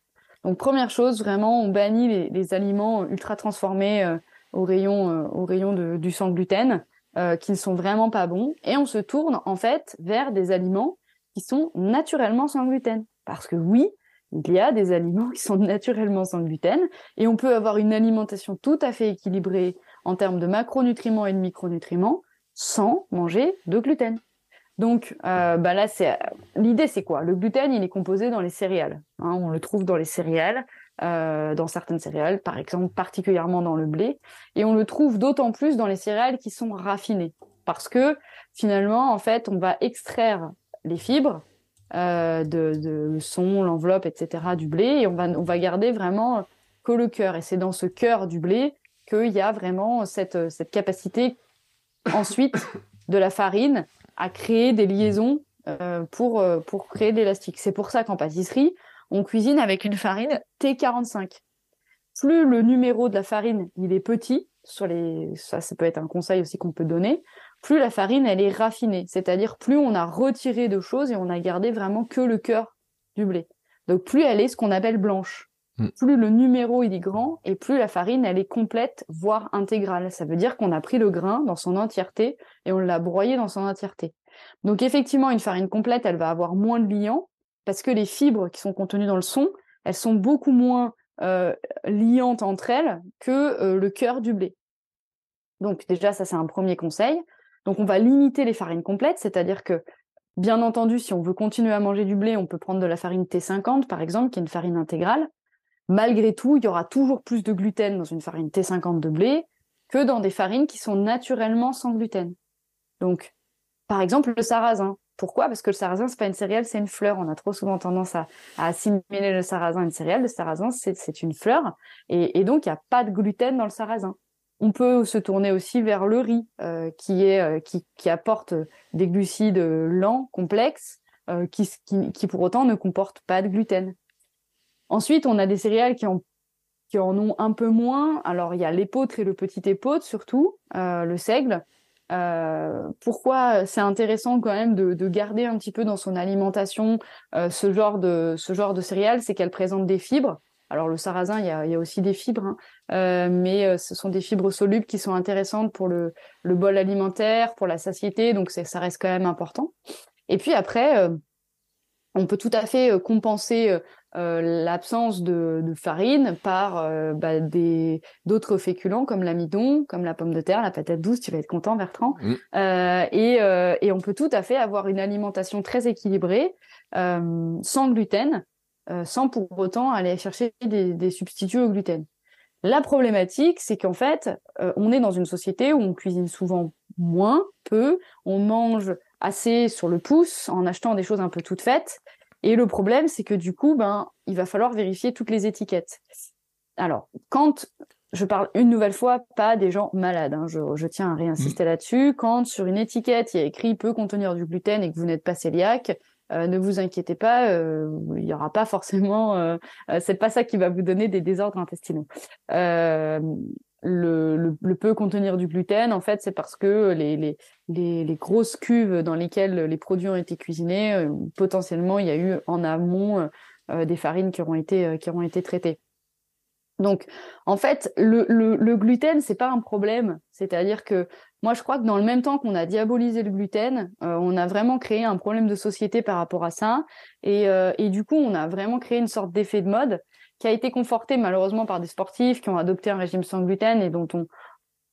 Donc première chose, vraiment, on bannit les, les aliments ultra transformés euh, au rayon, au rayon de, du sans gluten, euh, qui ne sont vraiment pas bons, et on se tourne en fait vers des aliments qui sont naturellement sans gluten. Parce que oui, il y a des aliments [laughs] qui sont naturellement sans gluten, et on peut avoir une alimentation tout à fait équilibrée en termes de macronutriments et de micronutriments, sans manger de gluten. Donc euh, bah là, c'est l'idée, c'est quoi? Le gluten, il est composé dans les céréales. Hein, on le trouve dans les céréales, euh, dans certaines céréales, par exemple particulièrement dans le blé, et on le trouve d'autant plus dans les céréales qui sont raffinées, parce que finalement, en fait, on va extraire les fibres euh, de, le son, l'enveloppe, etc. du blé, et on va on va garder vraiment que le cœur. Et c'est dans ce cœur du blé qu'il y a vraiment cette cette capacité ensuite de la farine à créer des liaisons euh, pour, pour créer de l'élastique. C'est pour ça qu'en pâtisserie, on cuisine avec une farine T45. Plus le numéro de la farine il est petit, sur les, ça, ça peut être un conseil aussi qu'on peut donner, plus la farine elle est raffinée, c'est-à-dire plus on a retiré de choses et on a gardé vraiment que le cœur du blé. Donc plus elle est ce qu'on appelle blanche. Mm. Plus le numéro il est grand et plus la farine elle est complète, voire intégrale. Ça veut dire qu'on a pris le grain dans son entièreté et on l'a broyé dans son entièreté. Donc effectivement, une farine complète, elle va avoir moins de liants parce que les fibres qui sont contenues dans le son, elles sont beaucoup moins euh, liantes entre elles que euh, le cœur du blé. Donc déjà, ça c'est un premier conseil. Donc on va limiter les farines complètes, c'est-à-dire que bien entendu, si on veut continuer à manger du blé, on peut prendre de la farine T50 par exemple, qui est une farine intégrale. Malgré tout, il y aura toujours plus de gluten dans une farine T50 de blé que dans des farines qui sont naturellement sans gluten. Donc, par exemple, le sarrasin. Pourquoi? Parce que le sarrasin, c'est pas une céréale, c'est une fleur. On a trop souvent tendance à, assimiler le sarrasin à une céréale. Le sarrasin, c'est une fleur. Et, donc, il n'y a pas de gluten dans le sarrasin. On peut se tourner aussi vers le riz, euh, euh, qui, apporte des glucides lents, complexes, euh, qui, pour autant ne comportent pas de gluten. Ensuite, on a des céréales qui qui en ont un peu moins. Alors, il y a l'épeautre et le petit épeautre, surtout, le seigle. Euh, pourquoi c'est intéressant quand même de, de, garder un petit peu dans son alimentation euh, ce genre de ce genre de céréales, c'est qu'elles présentent des fibres. Alors le sarrasin, il y a, y a aussi des fibres, hein. euh, mais euh, ce sont des fibres solubles qui sont intéressantes pour le, le bol alimentaire, pour la satiété, donc ça reste quand même important. Et puis après, euh, on peut tout à fait compenser euh, l'absence de, de, farine par euh, bah, des d'autres féculents comme l'amidon, comme la pomme de terre, la patate douce. Tu vas être content, Bertrand. Mm. Euh, et, euh, et, on peut tout à fait avoir une alimentation très équilibrée, sans gluten, sans pour autant aller chercher des, des, substituts au gluten. La problématique, c'est qu'en fait, on est dans une société où on cuisine souvent moins, peu, on mange assez sur le pouce en achetant des choses un peu toutes faites et le problème, c'est que du coup, ben, il va falloir vérifier toutes les étiquettes. Alors, quand je parle une nouvelle fois, pas des gens malades, hein, je, tiens à réinsister mmh. là-dessus. Quand sur une étiquette, il y a écrit peut contenir du gluten et que vous n'êtes pas cœliaque, euh, ne vous inquiétez pas, euh, il n'y aura pas forcément, euh, c'est pas ça qui va vous donner des désordres intestinaux le, le, le, peut contenir du gluten, en fait, c'est parce que les, les, les, les, grosses cuves dans lesquelles les produits ont été cuisinés, euh, potentiellement, il y a eu en amont euh, euh, des farines qui auront été, qui auront été traitées. Donc, en fait, le, le, le gluten, c'est pas un problème. C'est-à-dire que moi, je crois que dans le même temps qu'on a diabolisé le gluten, on a vraiment créé un problème de société par rapport à ça. Et, et du coup, on a vraiment créé une sorte d'effet de mode qui a été conforté malheureusement par des sportifs qui ont adopté un régime sans gluten et dont on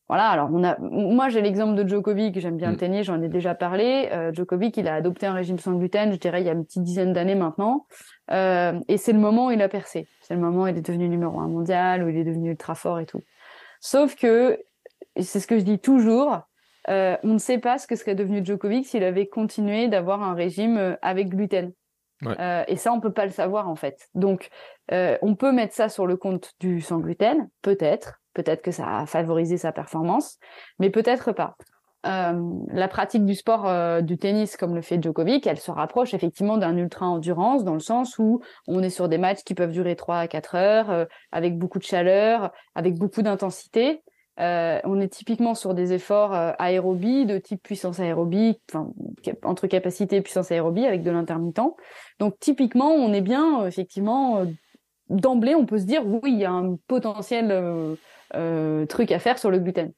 voilà alors on a moi j'ai l'exemple de Djokovic j'aime bien le mm. tennis j'en ai déjà parlé. Euh, Djokovic il a adopté un régime sans gluten je dirais il y a une petite dizaine d'années maintenant. Euh, et c'est le moment où il a percé. C'est le moment où il est devenu numéro un mondial où il est devenu ultra fort et tout. Sauf que c'est ce que je dis toujours euh, on ne sait pas ce que serait devenu Djokovic s'il avait continué d'avoir un régime euh, avec gluten euh, et ça, on peut pas le savoir en fait. Donc, euh, on peut mettre ça sur le compte du sans gluten, peut-être. Peut-être que ça a favorisé sa performance, mais peut-être pas. Euh, la pratique du sport euh, du tennis, comme le fait Djokovic, elle se rapproche effectivement d'un ultra endurance dans le sens où on est sur des matchs qui peuvent durer 3 à 4 heures, euh, avec beaucoup de chaleur, avec beaucoup d'intensité. Euh, on est typiquement sur des efforts euh, aérobie de type puissance aérobie, entre capacité et puissance aérobie avec de l'intermittent. Donc typiquement, on est bien euh, effectivement d'emblée, on peut se dire oui, il y a un potentiel truc à faire sur le gluten.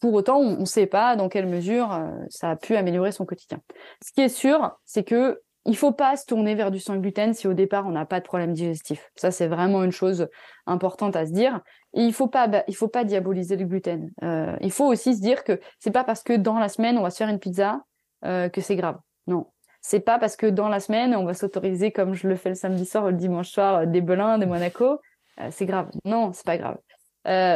Pour autant, on ne sait pas dans quelle mesure ça a pu améliorer son quotidien. Ce qui est sûr, c'est que il faut pas se tourner vers du sans gluten si au départ on n'a pas de problème digestif. Ça c'est vraiment une chose importante à se dire. Il faut pas, bah, il faut pas diaboliser le gluten. Euh, il faut aussi se dire que c'est pas parce que dans la semaine on va se faire une pizza euh, que c'est grave. Non, c'est pas parce que dans la semaine on va s'autoriser comme je le fais le samedi soir ou le dimanche soir des belins, des Monaco. Euh, c'est grave. Non, c'est pas grave.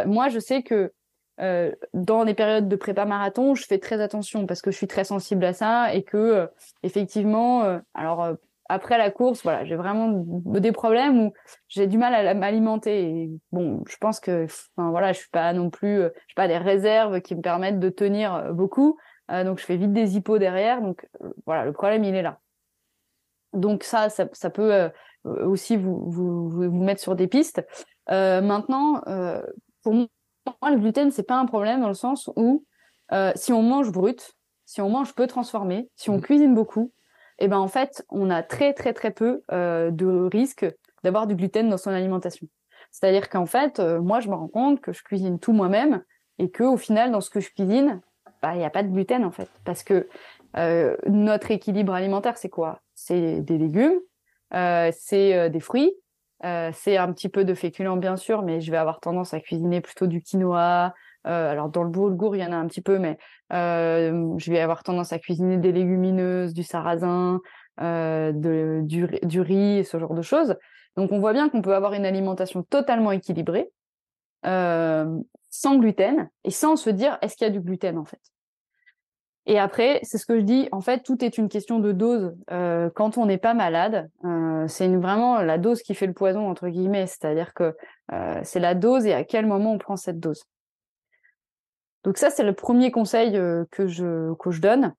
moi je sais que euh, dans les périodes de prépa marathon, je fais très attention parce que je suis très sensible à ça et que euh, effectivement, euh, alors après la course, voilà, j'ai vraiment des problèmes où j'ai du mal à m'alimenter. Bon, je pense que, enfin voilà, je suis pas non plus, je suis pas des réserves qui me permettent de tenir beaucoup, donc je fais vite des hippos derrière. Donc voilà, le problème il est là. Donc ça, ça, ça peut aussi vous, vous, vous mettre sur des pistes. maintenant, pour moi, le gluten, c'est pas un problème dans le sens où euh, si on mange brut, si on mange peu transformé, si on mmh. cuisine beaucoup, eh ben en fait, on a très très très peu euh, de risque d'avoir du gluten dans son alimentation. C'est-à-dire qu'en fait, euh, moi, je me rends compte que je cuisine tout moi-même et que au final, dans ce que je cuisine, bah, il n'y a pas de gluten en fait, parce que euh, notre équilibre alimentaire, c'est quoi? C'est des légumes, c'est des fruits, c'est un petit peu de féculents bien sûr, mais je vais avoir tendance à cuisiner plutôt du quinoa, euh, alors dans le boulgour, il y en a un petit peu, mais euh, je vais avoir tendance à cuisiner des légumineuses, du sarrasin, euh, du, riz, ce genre de choses. Donc on voit bien qu'on peut avoir une alimentation totalement équilibrée, sans gluten, et sans se dire est-ce qu'il y a du gluten en fait? Et après, c'est ce que je dis, en fait, tout est une question de dose. Euh, quand on n'est pas malade, euh, c'est vraiment la dose qui fait le poison, entre guillemets. C'est-à-dire que euh, c'est la dose et à quel moment on prend cette dose. Donc ça, c'est le premier conseil que, je, que je donne.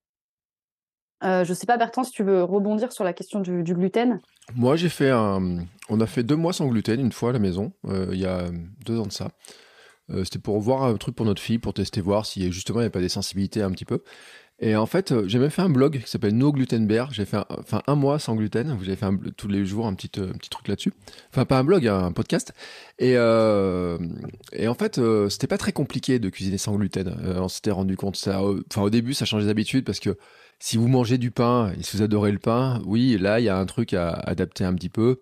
Je ne sais pas, Bertrand, si tu veux rebondir sur la question du, gluten. Moi, j'ai fait. On a fait deux mois sans gluten une fois à la maison, il y a deux ans de ça. C'était pour voir un truc pour notre fille, pour tester, voir si justement il n'y a pas des sensibilités un petit peu. Et en fait, euh, j'ai même fait un blog qui s'appelle No Gluten Bear. J'ai fait un, un mois sans gluten. Vous avez fait tous les jours un petit, euh, truc là-dessus. Enfin pas un blog, un podcast. Et, euh, et en fait, euh, c'était pas très compliqué de cuisiner sans gluten. on s'était rendu compte ça. Enfin au début, ça change les habitudes parce que si vous mangez du pain et si vous adorez le pain, oui, là il y a un truc à adapter un petit peu.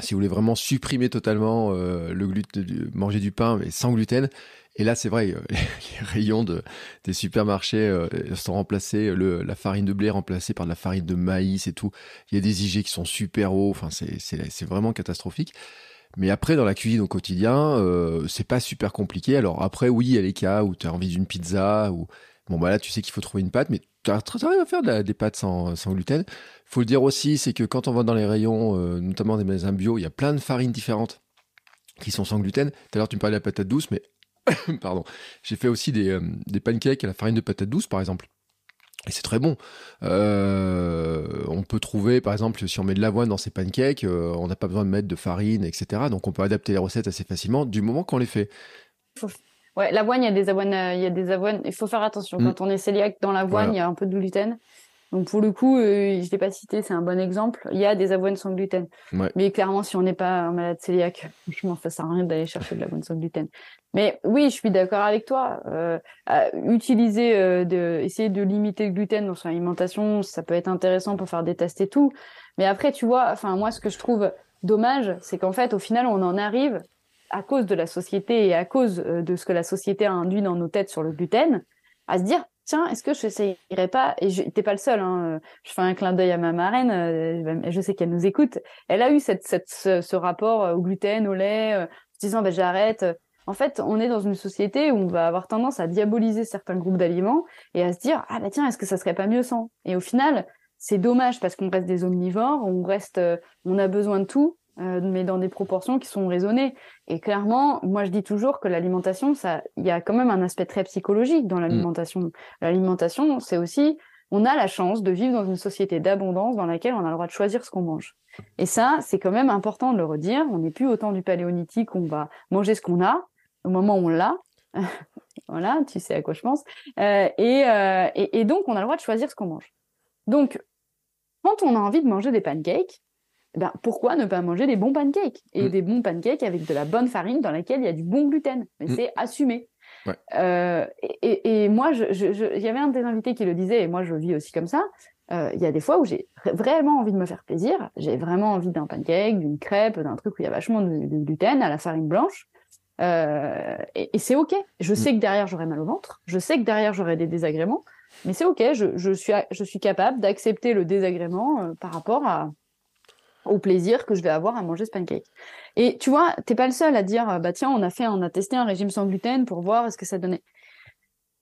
Si vous voulez vraiment supprimer totalement le gluten, manger du pain mais sans gluten, et là, c'est vrai, euh, [laughs] les rayons de, des supermarchés euh, sont remplacés, le, la farine de blé remplacée par de la farine de maïs et tout. Il y a des IG qui sont super hauts. Enfin, c'est vraiment catastrophique. Mais après, dans la cuisine au quotidien, euh, c'est pas super compliqué. Alors après, oui, il y a les cas où tu as envie d'une pizza ou bon bah là, tu sais qu'il faut trouver une pâte, mais tu arrives à faire de des pâtes sans, sans gluten. Faut le dire aussi, c'est que quand on va dans les rayons, euh, notamment des magasins bio, il y a plein de farines différentes qui sont sans gluten. Tout à l'heure, tu me parlais de la patate douce, mais [coughs] Pardon. J'ai fait aussi des, euh, des, pancakes à la farine de patate douce, par exemple. Et c'est très bon. Euh, on peut trouver, par exemple, si on met de l'avoine dans ces pancakes, on n'a pas besoin de mettre de farine, etc. Donc on peut adapter les recettes assez facilement du moment qu'on les fait. Ouais, l'avoine, il y a des avoines, il y a des avoines. Il faut faire attention. Mm. Quand on est cœliaque, dans l'avoine, il y a un peu de gluten. Donc pour le coup, euh, je l'ai pas cité, c'est un bon exemple. Il y a des avoines sans gluten. Mais clairement, si on n'est pas malade cœliaque, [laughs] franchement, ça sert à rien d'aller chercher de l'avoine sans gluten. Mais oui, je suis d'accord avec toi. Euh, utiliser, euh, de, essayer de limiter le gluten dans son alimentation, ça peut être intéressant pour faire des tests et tout. Mais après, tu vois, enfin moi, ce que je trouve dommage, c'est qu'en fait, au final, on en arrive à cause de la société et à cause euh, de ce que la société a induit dans nos têtes sur le gluten, à se dire tiens, est-ce que je n'essayerais pas Et je t'es pas le seul. Hein, je fais un clin d'œil à ma marraine. Euh, je sais qu'elle nous écoute. Elle a eu cette, ce, rapport au gluten, au lait, en se disant bah, j'arrête. En fait, on est dans une société où on va avoir tendance à diaboliser certains groupes d'aliments et à se dire ah bah tiens, est-ce que ça serait pas mieux sans? Et au final, c'est dommage parce qu'on reste des omnivores, on reste, euh, on a besoin de tout, euh, mais dans des proportions qui sont raisonnées. Et clairement, moi je dis toujours que l'alimentation, ça, il y a quand même un aspect très psychologique dans l'alimentation. L'alimentation, c'est aussi, on a la chance de vivre dans une société d'abondance dans laquelle on a le droit de choisir ce qu'on mange. Et ça, c'est quand même important de le redire. On n'est plus au temps du paléolithique, on va manger ce qu'on a au moment où on l'a. [laughs] voilà, tu sais à quoi je pense. Euh, euh, et, et, donc, on a le droit de choisir ce qu'on mange. Donc, quand on a envie de manger des pancakes, ben, pourquoi ne pas manger des bons pancakes Et mm. des bons pancakes avec de la bonne farine dans laquelle il y a du bon gluten. Mais mm. c'est assumé. Euh, et, et, moi, il je, y avait un des invités qui le disait, et moi je vis aussi comme ça. Il y a des fois où j'ai vraiment envie de me faire plaisir. J'ai vraiment envie d'un pancake, d'une crêpe, d'un truc où il y a vachement de gluten à la farine blanche. Euh, et, et c'est ok. Je mm. sais que derrière j'aurai mal au ventre. Je sais que derrière j'aurai des désagréments, mais c'est ok. Je, je, suis je suis capable d'accepter le désagrément euh, par rapport à au plaisir que je vais avoir à manger ce pancake. Et tu vois, t'es pas le seul à dire bah tiens on a fait on a testé un régime sans gluten pour voir est-ce que ça donnait.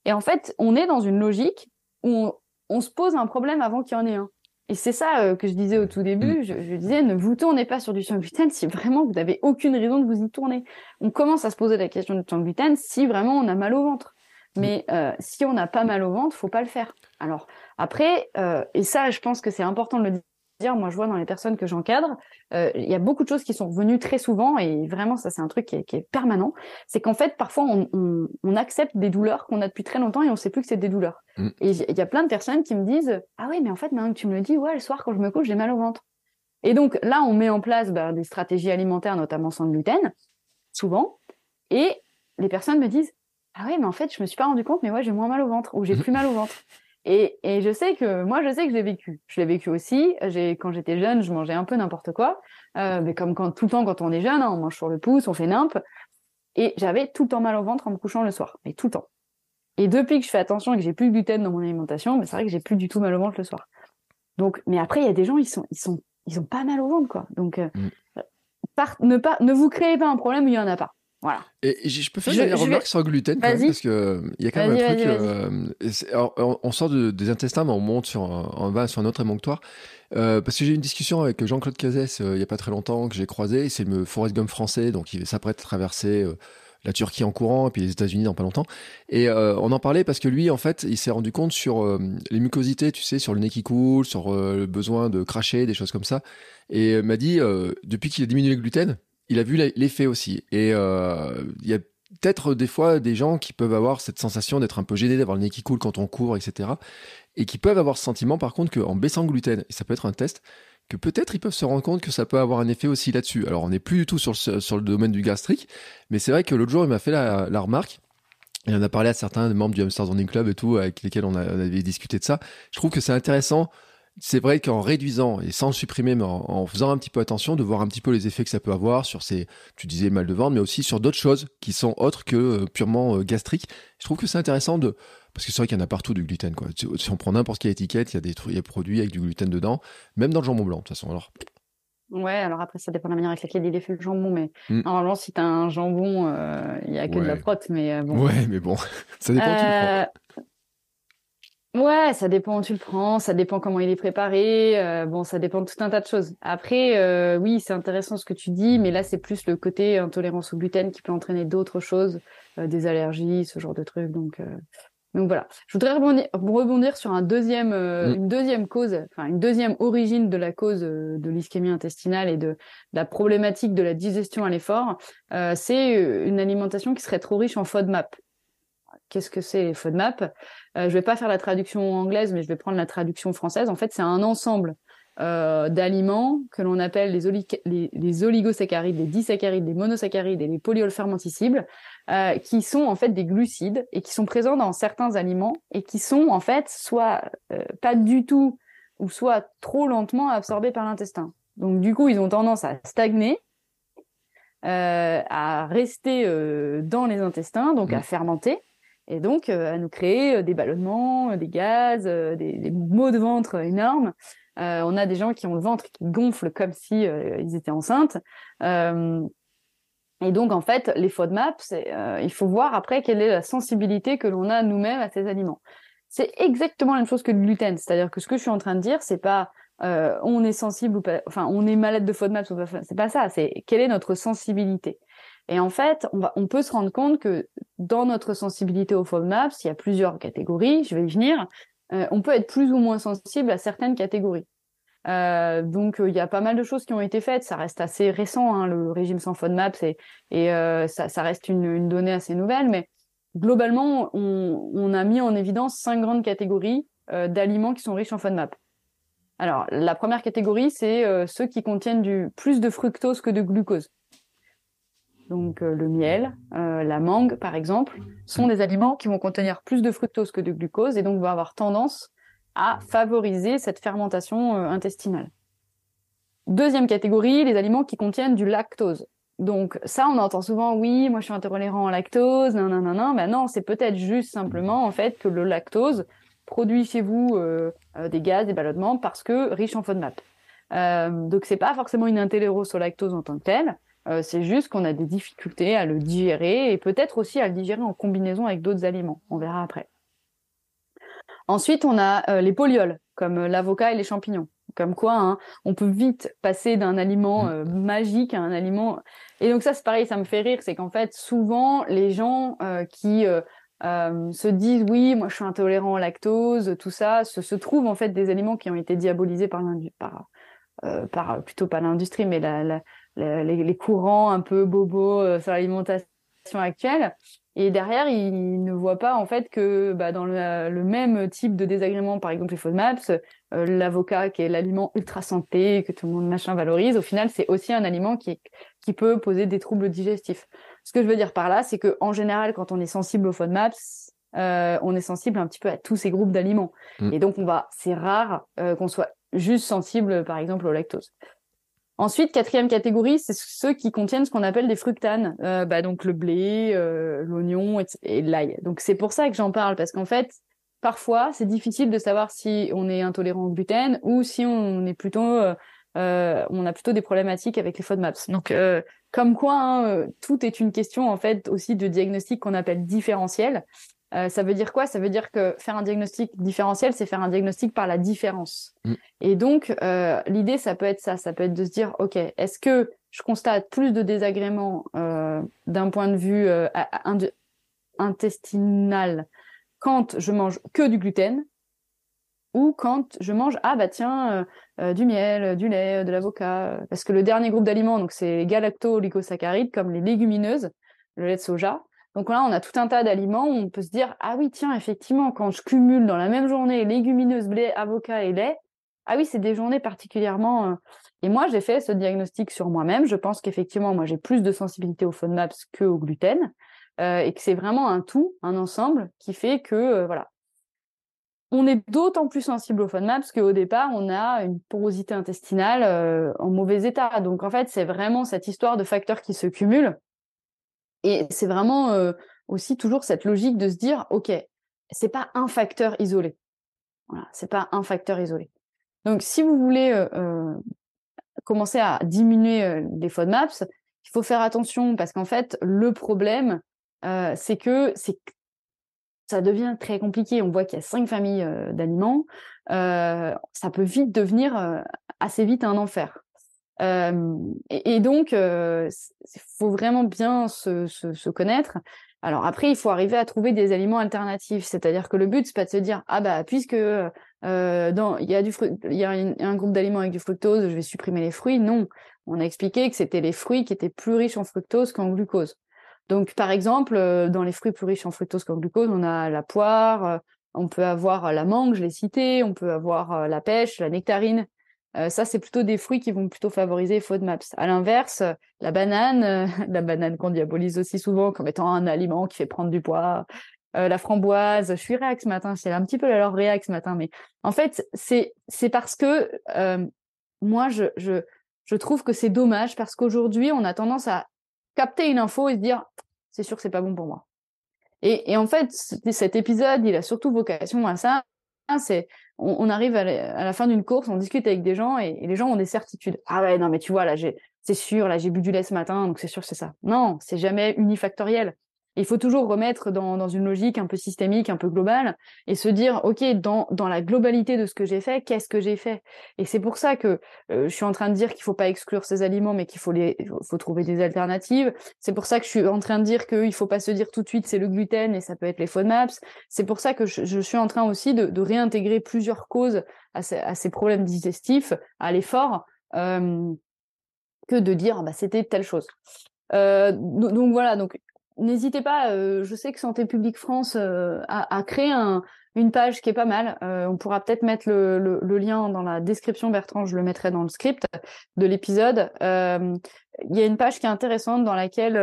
Et en fait on est dans une logique où on, on se pose un problème avant qu'il y en ait un. Et c'est ça euh, que je disais au tout début. Mm. Je, je, disais, ne vous tournez pas sur du sans gluten si vraiment vous n'avez aucune raison de vous y tourner. On commence à se poser la question du sans gluten si vraiment on a mal au ventre. Mm. Mais euh, si on n'a pas mal au ventre, faut pas le faire. Alors après, euh, et ça, je pense que c'est important de le dire, moi je vois dans les personnes que j'encadre, euh, il y a beaucoup de choses qui sont revenues très souvent et vraiment ça c'est un truc qui est, permanent. C'est qu'en fait parfois on, accepte des douleurs qu'on a depuis très longtemps et on sait plus que c'est des douleurs. Mm. Et il y a plein de personnes qui me disent ah oui mais en fait maintenant que tu me le dis ouais le soir quand je me couche j'ai mal au ventre. Et donc là on met en place bah, des stratégies alimentaires notamment sans gluten souvent et les personnes me disent ah oui mais en fait je me suis pas rendu compte mais ouais j'ai moins mal au ventre ou j'ai plus mal au ventre. Et, et, je sais que moi, je sais que je l'ai vécu. Je l'ai vécu aussi. J'ai, quand j'étais jeune, je mangeais un peu n'importe quoi, euh, mais comme quand, tout le temps quand on est jeune, hein, on mange sur le pouce, on fait nimp. Et j'avais tout le temps mal au ventre en me couchant le soir, mais tout le temps. Et depuis que je fais attention et que j'ai plus de gluten dans mon alimentation, c'est vrai que j'ai plus du tout mal au ventre le soir. Donc, mais après, il y a des gens, ils sont, ils sont, ils ont pas mal au ventre, quoi. Donc, euh, mm. ne pas, ne vous créez pas un problème où il y en a pas. Voilà. Et, je peux faire une remarque sur le gluten quand même, parce que euh, il y a quand même un truc. Euh, on, sort des intestins, mais on monte sur, on va sur un autre émonctoire. Euh, parce que j'ai eu une discussion avec Jean-Claude Cazès il y a pas très longtemps que j'ai croisé. C'est le Forest Gump français, donc il s'apprête à traverser la Turquie en courant et puis les États-Unis dans pas longtemps. Et on en parlait parce que lui, en fait, il s'est rendu compte sur les mucosités, tu sais, sur le nez qui coule, sur le besoin de cracher, des choses comme ça. Et m'a dit, depuis qu'il a diminué le gluten, il a vu l'effet aussi. Et euh, il y a peut-être des fois des gens qui peuvent avoir cette sensation d'être un peu gênés, d'avoir le nez qui coule quand on court, etc. Et qui peuvent avoir ce sentiment, par contre, qu'en baissant le gluten, et ça peut être un test, que peut-être ils peuvent se rendre compte que ça peut avoir un effet aussi là-dessus. Alors, on n'est plus du tout sur le, sur le domaine du gastrique, mais c'est vrai que l'autre jour, il m'a fait la, la remarque. Il en a parlé à certains membres du Hamsters Running Club et tout, avec lesquels on, on avait discuté de ça. Je trouve que c'est intéressant c'est vrai qu'en réduisant et sans le supprimer, mais en, faisant un petit peu attention, de voir un petit peu les effets que ça peut avoir sur ces, tu disais mal de ventre, mais aussi sur d'autres choses qui sont autres que euh, purement euh, gastriques. Je trouve que c'est intéressant de, parce que c'est vrai qu'il y en a partout du gluten, quoi. Si on prend n'importe quelle étiquette, il y a des trucs, il y a produits avec du gluten dedans, même dans le jambon blanc, de toute façon. Alors. Ouais, alors après, ça dépend de la manière avec laquelle il est fait le jambon, mais mm. normalement, si t'as un jambon, euh, il y a que de la prote, mais bon. Ouais, mais bon, [laughs] ça dépend euh... Ouais, ça dépend où tu le prends, ça dépend comment il est préparé. Euh, bon, ça dépend de tout un tas de choses. Après, euh, oui, c'est intéressant ce que tu dis, mais là, c'est plus le côté intolérance au gluten qui peut entraîner d'autres choses, euh, des allergies, ce genre de trucs. Donc, donc voilà. Je voudrais rebondir, rebondir sur un deuxième, mm. une deuxième cause, enfin une deuxième origine de la cause de l'ischémie intestinale et de, de, la problématique de la digestion à l'effort. c'est une alimentation qui serait trop riche en FODMAP. Qu'est-ce que c'est les FODMAP euh, je vais pas faire la traduction anglaise, mais je vais prendre la traduction française. En fait, c'est un ensemble euh, d'aliments que l'on appelle les, les, oligosaccharides, les disaccharides, les monosaccharides et les polyolfermenticibles, euh, qui sont en fait des glucides et qui sont présents dans certains aliments et qui sont en fait soit euh, pas du tout ou soit trop lentement absorbés par l'intestin. Donc du coup, ils ont tendance à stagner, euh, à rester dans les intestins, donc à mmh. fermenter et donc euh, à nous créer euh, des ballonnements, euh, des gaz, des, des maux de ventre énormes. on a des gens qui ont le ventre qui gonfle comme si ils étaient enceintes. et donc en fait, les FODMAP, c'est il faut voir après quelle est la sensibilité que l'on a nous-mêmes à ces aliments. C'est exactement la même chose que le gluten, c'est-à-dire que ce que je suis en train de dire, c'est pas on est sensible ou pas, enfin on est malade de FODMAP, c'est pas ça, c'est quelle est notre sensibilité. Et en fait, on, va, on peut se rendre compte que dans notre sensibilité au FODMAPs, il y a plusieurs catégories, je vais y venir, euh, on peut être plus ou moins sensible à certaines catégories. Euh, donc euh, il y a pas mal de choses qui ont été faites. Ça reste assez récent, hein, le régime sans FODMAPs, et, et euh, ça, ça, reste une, une, donnée assez nouvelle. Mais globalement, on, on, a mis en évidence cinq grandes catégories euh, d'aliments qui sont riches en FODMAP. Alors la première catégorie, c'est ceux qui contiennent du plus de fructose que de glucose donc euh, le miel, euh, la mangue par exemple, sont des aliments qui vont contenir plus de fructose que de glucose et donc vont avoir tendance à favoriser cette fermentation euh, intestinale. Deuxième catégorie, les aliments qui contiennent du lactose. Donc ça, on entend souvent, oui, moi je suis intolérant au lactose, non, non, non. Ben non, c'est peut-être juste simplement en fait que le lactose produit chez vous des gaz, des ballonnements parce que riche en FODMAP. Euh, donc c'est pas forcément une intolérance au lactose en tant que telle, euh, c'est juste qu'on a des difficultés à le digérer et peut-être aussi à le digérer en combinaison avec d'autres aliments. On verra après. Ensuite, on a euh, les polioles, comme euh, l'avocat et les champignons. Comme quoi, hein, on peut vite passer d'un aliment mm. magique à un aliment. Et donc ça, c'est pareil, ça me fait rire, c'est qu'en fait, souvent, les gens qui se disent oui, moi je suis intolérant au lactose, tout ça, se, se trouvent en fait des aliments qui ont été diabolisés par, par par plutôt pas l'industrie, mais la, les, courants un peu bobos sur l'alimentation actuelle. Et derrière, ils ne voient pas en fait que bah, dans le, même type de désagrément, par exemple les FODMAPs, euh, l'avocat qui est l'aliment ultra santé que tout le monde machin valorise, au final c'est aussi un aliment qui, qui peut poser des troubles digestifs. Ce que je veux dire par là, c'est que en général, quand on est sensible aux FODMAPs, euh, on est sensible un petit peu à tous ces groupes d'aliments. Mm. Et donc on va, c'est rare euh, qu'on soit juste sensible, par exemple, au lactose. Ensuite, quatrième catégorie, c'est ceux qui contiennent ce qu'on appelle des fructanes, euh, bah, donc le blé, euh, l'oignon et, l'ail. Donc c'est pour ça que j'en parle parce qu'en fait, parfois, c'est difficile de savoir si on est intolérant au gluten ou si on est plutôt, euh, on a plutôt des problématiques avec les FODMAPs. Donc comme quoi, hein, tout est une question en fait aussi de diagnostic qu'on appelle différentiel. Euh, ça veut dire quoi? Ça veut dire que faire un diagnostic différentiel, c'est faire un diagnostic par la différence. Mm. Et donc, euh, l'idée, ça peut être ça. Ça peut être de se dire, OK, est-ce que je constate plus de désagréments euh, d'un point de vue intestinal quand je mange que du gluten ou quand je mange, ah bah tiens, du miel, du lait, de l'avocat. Parce que le dernier groupe d'aliments, donc c'est les galacto-oligosaccharides, comme les légumineuses, le lait de soja, donc là, on a tout un tas d'aliments où on peut se dire ah oui tiens effectivement quand je cumule dans la même journée légumineuses, blé, avocat et lait, ah oui c'est des journées particulièrement. Euh, et moi j'ai fait ce diagnostic sur moi-même. Je pense qu'effectivement moi j'ai plus de sensibilité au FODMAPs que au gluten euh, et que c'est vraiment un tout, un ensemble qui fait que euh, voilà. On est d'autant plus sensible au FODMAPs qu'au départ, on a une porosité intestinale en mauvais état. Donc en fait, c'est vraiment cette histoire de facteurs qui se cumulent et c'est vraiment euh, aussi toujours cette logique de se dire, OK, c'est pas un facteur isolé. Voilà, c'est pas un facteur isolé. Donc, si vous voulez euh, euh, commencer à diminuer les FODMAPs, il faut faire attention parce qu'en fait, le problème, c'est que c'est ça devient très compliqué. On voit qu'il y a cinq familles d'aliments. ça peut vite devenir assez vite un enfer. Et, donc, il euh, faut vraiment bien se, se, se, connaître. Alors après, il faut arriver à trouver des aliments alternatifs. C'est-à-dire que le but, c'est pas de se dire ah bah puisque euh, dans il y a du il y a un, groupe d'aliments avec du fructose, je vais supprimer les fruits. Non, on a expliqué que c'était les fruits qui étaient plus riches en fructose qu'en glucose. Donc par exemple, dans les fruits plus riches en fructose qu'en glucose, on a la poire, on peut avoir la mangue, je l'ai cité, on peut avoir la pêche, la nectarine. Euh, ça, c'est plutôt des fruits qui vont plutôt favoriser FODMAPs. À l'inverse, la banane, euh, [laughs] la banane qu'on diabolise aussi souvent comme étant un aliment qui fait prendre du poids, euh, la framboise, je suis réac ce matin, c'est un petit peu alors réac ce matin, mais en fait, c'est c'est parce que moi, je, je, je trouve que c'est dommage parce qu'aujourd'hui, on a tendance à capter une info et se dire, c'est sûr que c'est pas bon pour moi. Et, et en fait, cet épisode, il a surtout vocation à ça, c'est on, arrive à la, fin d'une course, on discute avec des gens et, les gens ont des certitudes. Ah ouais, non mais tu vois là, c'est sûr, là j'ai bu du lait ce matin, donc c'est sûr c'est ça. Non, c'est jamais unifactoriel il faut toujours remettre dans, dans, une logique un peu systémique, un peu globale, et se dire, OK, dans, dans la globalité de ce que j'ai fait, qu'est-ce que j'ai fait? Et c'est pour ça que euh, je suis en train de dire qu'il faut pas exclure ces aliments, mais qu'il faut, les, faut trouver des alternatives. C'est pour ça que je suis en train de dire qu'il faut pas se dire tout de suite c'est le gluten et ça peut être les FODMAPs. C'est pour ça que je, suis en train aussi de, de réintégrer plusieurs causes à ces, à ces problèmes digestifs, à l'effort, euh, que de dire bah, c'était telle chose. Euh, donc voilà, donc n'hésitez pas, euh, je sais que Santé publique France euh, a, créé une page qui est pas mal. Euh, on pourra peut-être mettre le, lien dans la description, Bertrand, je le mettrai dans le script de l'épisode. Il y a une page qui est intéressante dans laquelle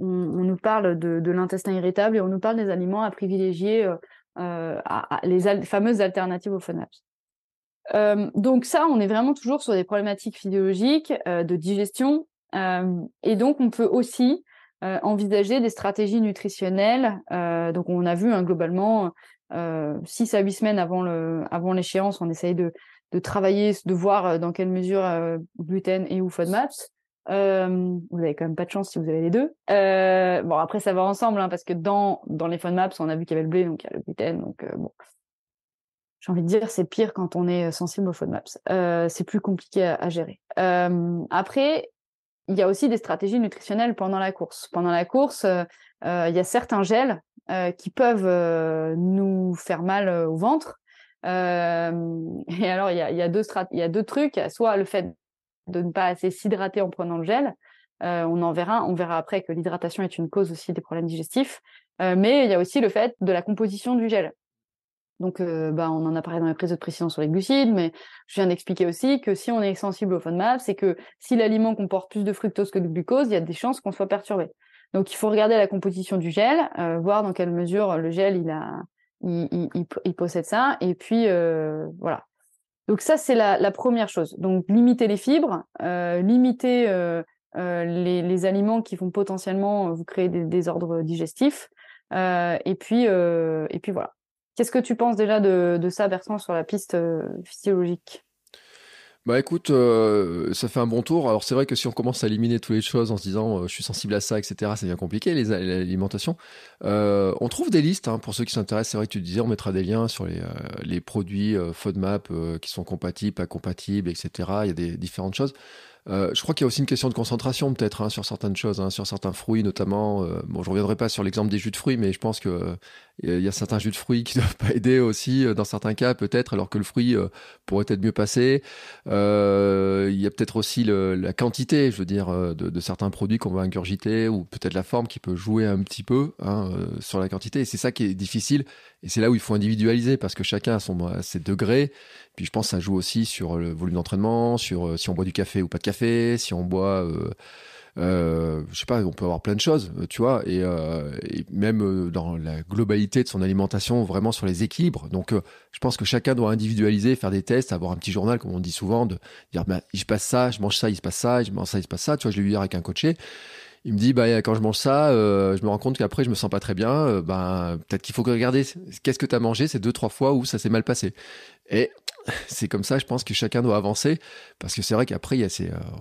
on, nous parle de, l'intestin irritable et on nous parle des aliments à privilégier, à, les fameuses alternatives aux FODMAPs. donc ça, on est vraiment toujours sur des problématiques physiologiques, de digestion. et donc, on peut aussi euh, envisager des stratégies nutritionnelles. Euh, donc on a vu hein, globalement euh, 6 à 8 semaines avant le l'échéance, on essaye de, de travailler, de voir euh, dans quelle mesure gluten et ou FODMAPs. Euh, vous avez quand même pas de chance si vous avez les deux. Bon après ça va ensemble hein, parce que dans dans les FODMAPs on a vu qu'il y avait le blé donc il y a le gluten donc bon j'ai envie de dire c'est pire quand on est sensible aux FODMAPs. C'est plus compliqué à gérer. après il y a aussi des stratégies nutritionnelles pendant la course. Pendant la course, euh, euh, il y a certains gels euh, qui peuvent nous faire mal au ventre. [laughs] et alors, il y a, deux trucs. Soit le fait de ne pas assez s'hydrater en prenant le gel. on en verra après que l'hydratation est une cause aussi des problèmes digestifs. mais il y a aussi le fait de la composition du gel. Donc, bah, on en a parlé dans les prises de précision sur les glucides, mais je viens d'expliquer aussi que si on est sensible au FODMAP, c'est que si l'aliment comporte plus de fructose que de glucose, il y a des chances qu'on soit perturbé. Donc, il faut regarder la composition du gel, voir dans quelle mesure le gel il a, il, possède ça, et puis voilà. Donc ça, c'est la, première chose. Donc, limiter les fibres, limiter les, aliments qui vont potentiellement vous créer des désordres digestifs, et puis et puis voilà. Qu'est-ce que tu penses déjà de, ça, Bertrand, sur la piste euh, physiologique? Bah écoute, euh, ça fait un bon tour. Alors c'est vrai que si on commence à éliminer toutes les choses en se disant euh, je suis sensible à ça, etc., c'est bien compliqué l'alimentation. on trouve des listes hein, pour ceux qui s'intéressent. C'est vrai que tu disais on mettra des liens sur les, les produits FODMAP qui sont compatibles, pas compatibles, etc. Il y a des différentes choses. Euh, je crois qu'il y a aussi une question de concentration peut-être hein, sur certaines choses, hein, sur certains fruits notamment. Euh, bon, je reviendrai pas sur l'exemple des jus de fruits, mais je pense que euh, il y a certains jus de fruits qui [laughs] doivent pas aider aussi dans certains cas peut-être, alors que le fruit pourrait être mieux passé. il y a peut-être aussi le, la quantité, je veux dire, de, de certains produits qu'on va ingurgiter ou peut-être la forme qui peut jouer un petit peu hein, sur la quantité. Et c'est ça qui est difficile. Et c'est là où il faut individualiser parce que chacun a, son, ses degrés. Puis je pense que ça joue aussi sur le volume d'entraînement, sur euh, si on boit du café ou pas de café, si on boit, euh, euh, je sais pas, on peut avoir plein de choses, euh, tu vois, et, euh, et, même dans la globalité de son alimentation, vraiment sur les équilibres. Donc, je pense que chacun doit individualiser, faire des tests, avoir un petit journal, comme on dit souvent, de dire, bah, je passe ça, je mange ça, il se passe ça, je mange ça, il se passe ça. Tu vois, je l'ai vu hier avec un coaché il me dit bah quand je mange ça, je me rends compte qu'après je me sens pas très bien. Bah, peut-être qu'il faut regarder qu'est-ce que tu as mangé ces deux trois fois où ça s'est mal passé. Et c'est comme ça, je pense que chacun doit avancer parce que c'est vrai qu'après euh,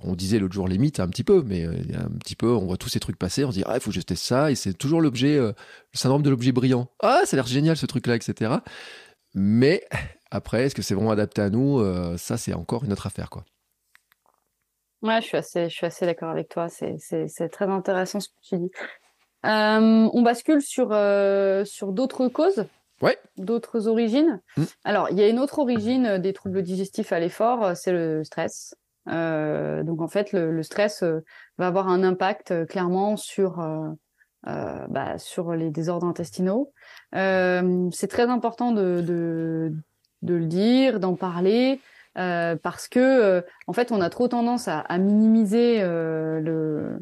on disait l'autre jour mythes un petit peu, mais a un petit peu, on voit tous ces trucs passer, on se dit ah il faut que ça et c'est toujours l'objet, le syndrome de l'objet brillant. Ah ça a l'air génial ce truc là, etc. Mais après, est-ce que c'est vraiment adapté à nous? Ça c'est encore une autre affaire quoi. Ouais, je suis assez, d'accord avec toi. C'est, très intéressant ce que tu dis. Euh, on bascule euh, sur d'autres causes. Ouais. D'autres origines. Mm. Alors, il y a une autre origine des troubles digestifs à l'effort, c'est le stress. Euh, donc, en fait, le, le stress euh, va avoir un impact euh, clairement sur, bah, sur les désordres intestinaux. c'est très important de, de, de le dire, d'en parler. Euh, parce que euh, en fait on a trop tendance à, à minimiser euh, le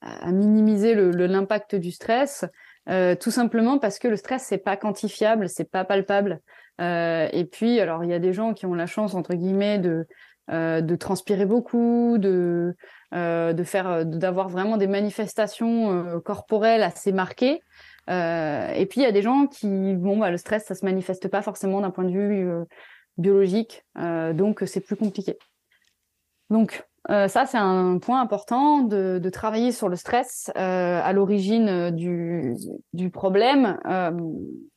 à minimiser l'impact le, du stress tout simplement parce que le stress c'est pas quantifiable c'est pas palpable. Et puis alors il y a des gens qui ont la chance entre guillemets de de transpirer beaucoup de de faire d'avoir vraiment des manifestations corporelles assez marquées. Et puis il y a des gens qui bon bah le stress ça se manifeste pas forcément d'un point de vue biologique, euh, donc c'est plus compliqué. Donc euh, ça, c'est un point important de, de, travailler sur le stress euh, à l'origine du, du, problème. Euh,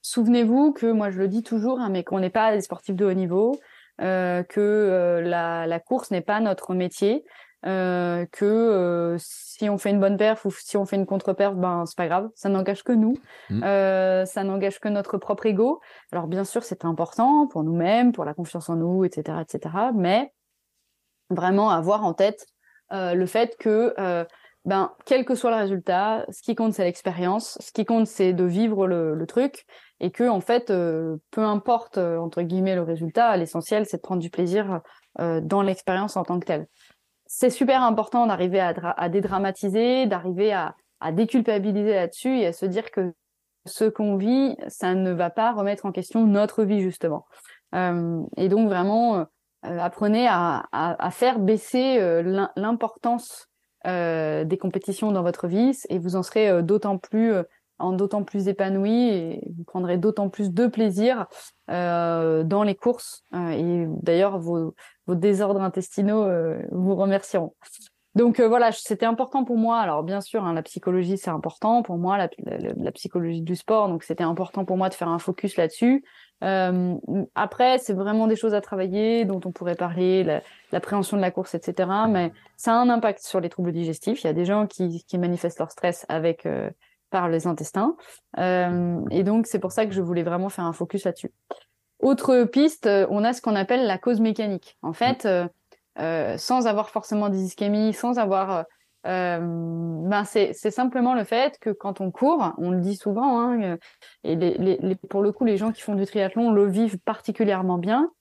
souvenez-vous que moi, je le dis toujours, hein, mais qu'on n'est pas des sportifs de haut niveau, euh, que la, la, course n'est pas notre métier, euh, que euh, si on fait une bonne perf ou si on fait une contre-perf, ben c'est pas grave, ça n'engage que nous, mm. euh, ça n'engage que notre propre ego. Alors bien sûr, c'est important pour nous-mêmes, pour la confiance en nous, etc., etc. Mais vraiment avoir en tête euh, le fait que euh, ben quel que soit le résultat, ce qui compte c'est l'expérience, ce qui compte c'est de vivre le, le, truc et que en fait peu importe entre guillemets le résultat, l'essentiel c'est de prendre du plaisir dans l'expérience en tant que telle c'est super important d'arriver à, dédramatiser, d'arriver à, déculpabiliser là-dessus et à se dire que ce qu'on vit, ça ne va pas remettre en question notre vie justement. Euh, et donc vraiment, euh, apprenez à, faire baisser euh, l'importance des compétitions dans votre vie et vous en serez d'autant plus en d'autant plus épanoui et vous prendrez d'autant plus de plaisir euh, dans les courses. Euh, et d'ailleurs, vos, vos, désordres intestinaux euh, vous remercieront. Donc euh, voilà, c'était important pour moi. Alors bien sûr, hein, la psychologie c'est important pour moi, la, la, psychologie du sport. Donc c'était important pour moi de faire un focus là-dessus. Euh, après, c'est vraiment des choses à travailler, dont on pourrait parler, l'appréhension de la course, etc. Mais ça a un impact sur les troubles digestifs. Il y a des gens qui, qui manifestent leur stress avec par les intestins. Euh, et donc, c'est pour ça que je voulais vraiment faire un focus là-dessus. Autre piste, on a ce qu'on appelle la cause mécanique. En fait, sans avoir forcément des ischémies, sans avoir euh, ben c'est simplement le fait que quand on court, on le dit souvent, hein, et les, les, pour le coup, les gens qui font du triathlon le vivent particulièrement bien.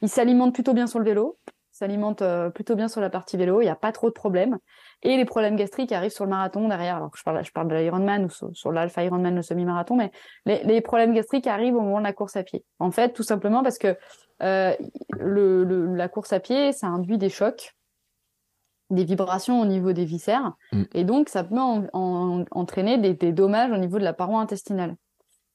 Ils s'alimentent plutôt bien sur le vélo, s'alimentent euh, plutôt bien sur la partie vélo, il n'y a pas trop de problèmes. Et les problèmes gastriques arrivent sur le marathon derrière. Alors je parle, de l'Ironman ou sur, l'Alpha Ironman, le semi-marathon, mais les, problèmes gastriques arrivent au moment de la course à pied. En fait, tout simplement parce que euh, la course à pied, ça induit des chocs des vibrations au niveau des viscères. Mm. Et donc, ça peut entraîner des, dommages au niveau de la paroi intestinale.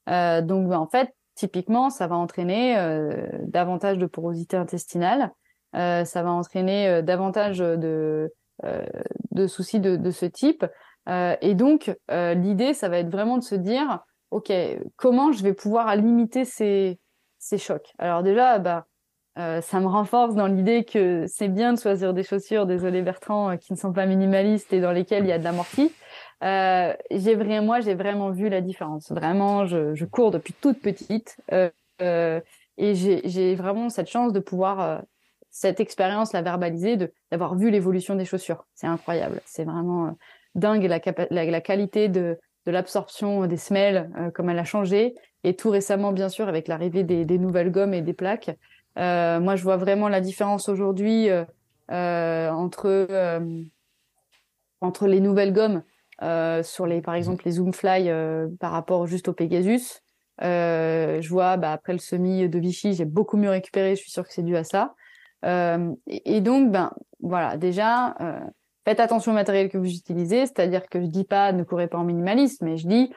Euh, donc, en fait, typiquement, ça va entraîner euh, davantage de porosité intestinale. Euh, ça va entraîner davantage de, de soucis de, de, ce type. et donc, l'idée, ça va être vraiment de se dire, OK, comment je vais pouvoir limiter ces, ces chocs? Alors déjà, bah, euh, ça me renforce dans l'idée que c'est bien de choisir des chaussures, désolé Bertrand, euh, qui ne sont pas minimalistes et dans lesquelles il y a de l'amorti. Euh, j'ai moi, j'ai vraiment vu la différence. Vraiment, je, cours depuis toute petite et j'ai vraiment cette chance de pouvoir cette expérience la verbaliser, d'avoir vu l'évolution des chaussures. C'est incroyable. C'est vraiment dingue la, la, qualité de l'absorption des semelles, comme elle a changé. Et tout récemment, bien sûr, avec l'arrivée des nouvelles gommes et des plaques. Euh, moi, je vois vraiment la différence aujourd'hui euh, euh, entre entre les nouvelles gommes sur les, par exemple, les Zoomfly par rapport juste au Pegasus. je vois, bah, après le semi de Vichy, j'ai beaucoup mieux récupéré. Je suis sûre que c'est dû à ça. et, donc, ben voilà, déjà, faites attention au matériel que vous utilisez. C'est-à-dire que je dis pas ne courez pas en minimaliste, mais je dis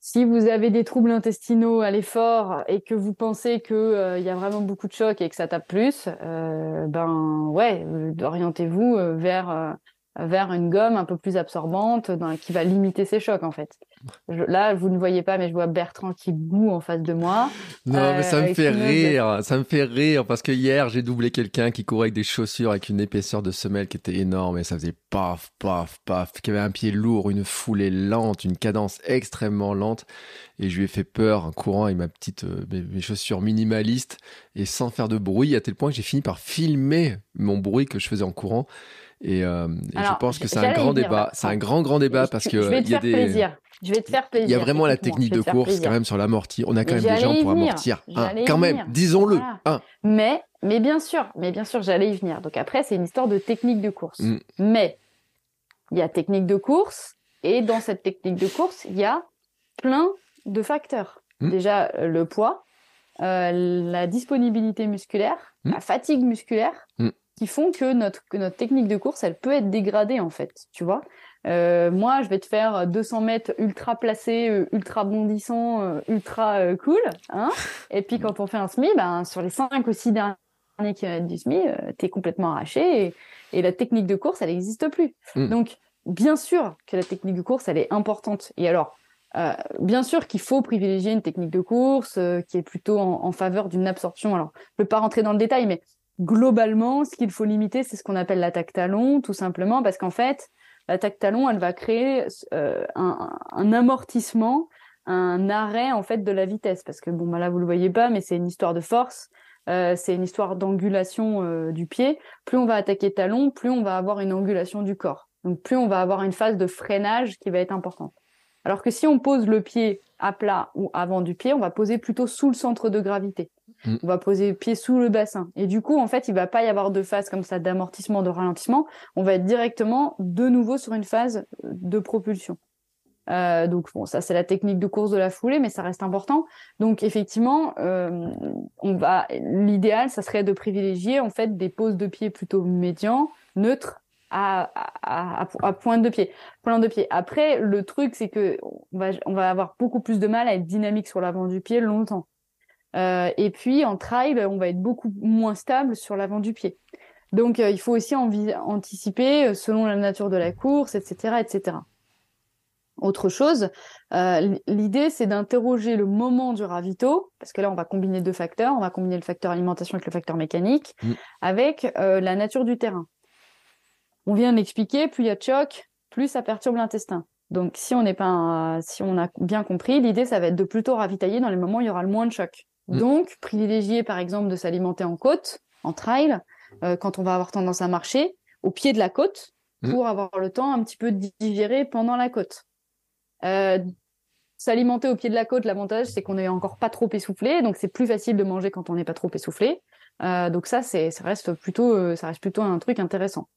si vous avez des troubles intestinaux à l'effort et que vous pensez que euh, il y a vraiment beaucoup de chocs et que ça tape plus, euh, ben ouais, euh, orientez-vous vers vers une gomme un peu plus absorbante dans, qui va limiter ces chocs en fait. là, vous ne voyez pas, mais je vois Bertrand qui boue en face de moi. Non, mais ça me fait rire, ça me fait rire parce que hier j'ai doublé quelqu'un qui courait avec des chaussures avec une épaisseur de semelle qui était énorme et ça faisait paf, paf, paf, qui avait un pied lourd, une foulée lente, une cadence extrêmement lente et je lui ai fait peur en courant avec ma petite euh, mes, chaussures minimalistes et sans faire de bruit à tel point que j'ai fini par filmer mon bruit que je faisais en courant et, euh, je pense que c'est un grand débat. C'est un grand, grand débat parce que il y a des. Plaisir. Je vais te faire plaisir. Il y a vraiment la technique de course quand même sur l'amorti. On a quand même des gens pour amortir. quand même, disons-le. Mais, mais bien sûr, mais bien sûr, j'allais y venir. Donc après, c'est une histoire de technique de course. Mm. Mais il y a technique de course et dans cette technique de course, il y a plein de facteurs. Mm. Déjà, le poids, euh, la disponibilité musculaire, mm. la fatigue musculaire, qui font que notre, que notre technique de course, elle peut être dégradée en fait, tu vois. Euh, moi, je vais te faire 200 mètres ultra placé, euh, ultra bondissant, euh, ultra cool, hein. Et puis quand on fait un semi, ben sur les 5 ou 6 derniers kilomètres du semi, t'es complètement arraché et, et, la technique de course, elle n'existe plus. Mm. Donc, bien sûr que la technique de course, elle est importante. Et alors, euh, bien sûr qu'il faut privilégier une technique de course qui est plutôt en, en faveur d'une absorption. Alors, je ne peux pas rentrer dans le détail, mais globalement, ce qu'il faut limiter, c'est ce qu'on appelle l'attaque talon, tout simplement parce qu'en fait, l'attaque talon, elle va créer euh, un, amortissement, un arrêt en fait de la vitesse, parce que bon, bah là vous le voyez pas, mais c'est une histoire de force, euh, c'est une histoire d'angulation euh, du pied. Plus on va attaquer talon, plus on va avoir une angulation du corps. Donc plus on va avoir une phase de freinage qui va être importante. Alors que si on pose le pied à plat ou avant du pied, on va poser plutôt sous le centre de gravité. Mm. On va poser le pied sous le bassin. Et du coup, en fait, il va pas y avoir de phase comme ça d'amortissement, de ralentissement. On va être directement de nouveau sur une phase de propulsion. Euh, donc bon, ça c'est la technique de course de la foulée, mais ça reste important. Donc effectivement, euh, on va l'idéal, ça serait de privilégier en fait des poses de pied plutôt médians, neutres, à, à, à, pointe de pied. Pointe de pied. Après, le truc, c'est que on va, on va avoir beaucoup plus de mal à être dynamique sur l'avant du pied longtemps. Euh, et puis en trail, on va être beaucoup moins stable sur l'avant du pied. Donc euh, il faut aussi anticiper euh, selon la nature de la course, etc., etc. Autre chose, euh, l'idée c'est d'interroger le moment du ravito, parce que là on va combiner deux facteurs, on va combiner le facteur alimentation avec le facteur mécanique, mm. avec la nature du terrain. On vient de l'expliquer, plus il y a de choc, plus ça perturbe l'intestin. Donc si on n'est pas, si on a bien compris, l'idée ça va être de plutôt ravitailler dans les moments où il y aura le moins de choc. Mm. Donc, privilégier par exemple de s'alimenter en côte, en trail, euh, quand on va avoir tendance à marcher, au pied de la côte, mm. pour avoir le temps un petit peu de digérer pendant la côte. Euh, s'alimenter au pied de la côte, l'avantage c'est qu'on n'est encore pas trop essoufflé, donc c'est plus facile de manger quand on n'est pas trop essoufflé. Euh, donc ça, c'est, ça reste plutôt, ça reste plutôt un truc intéressant.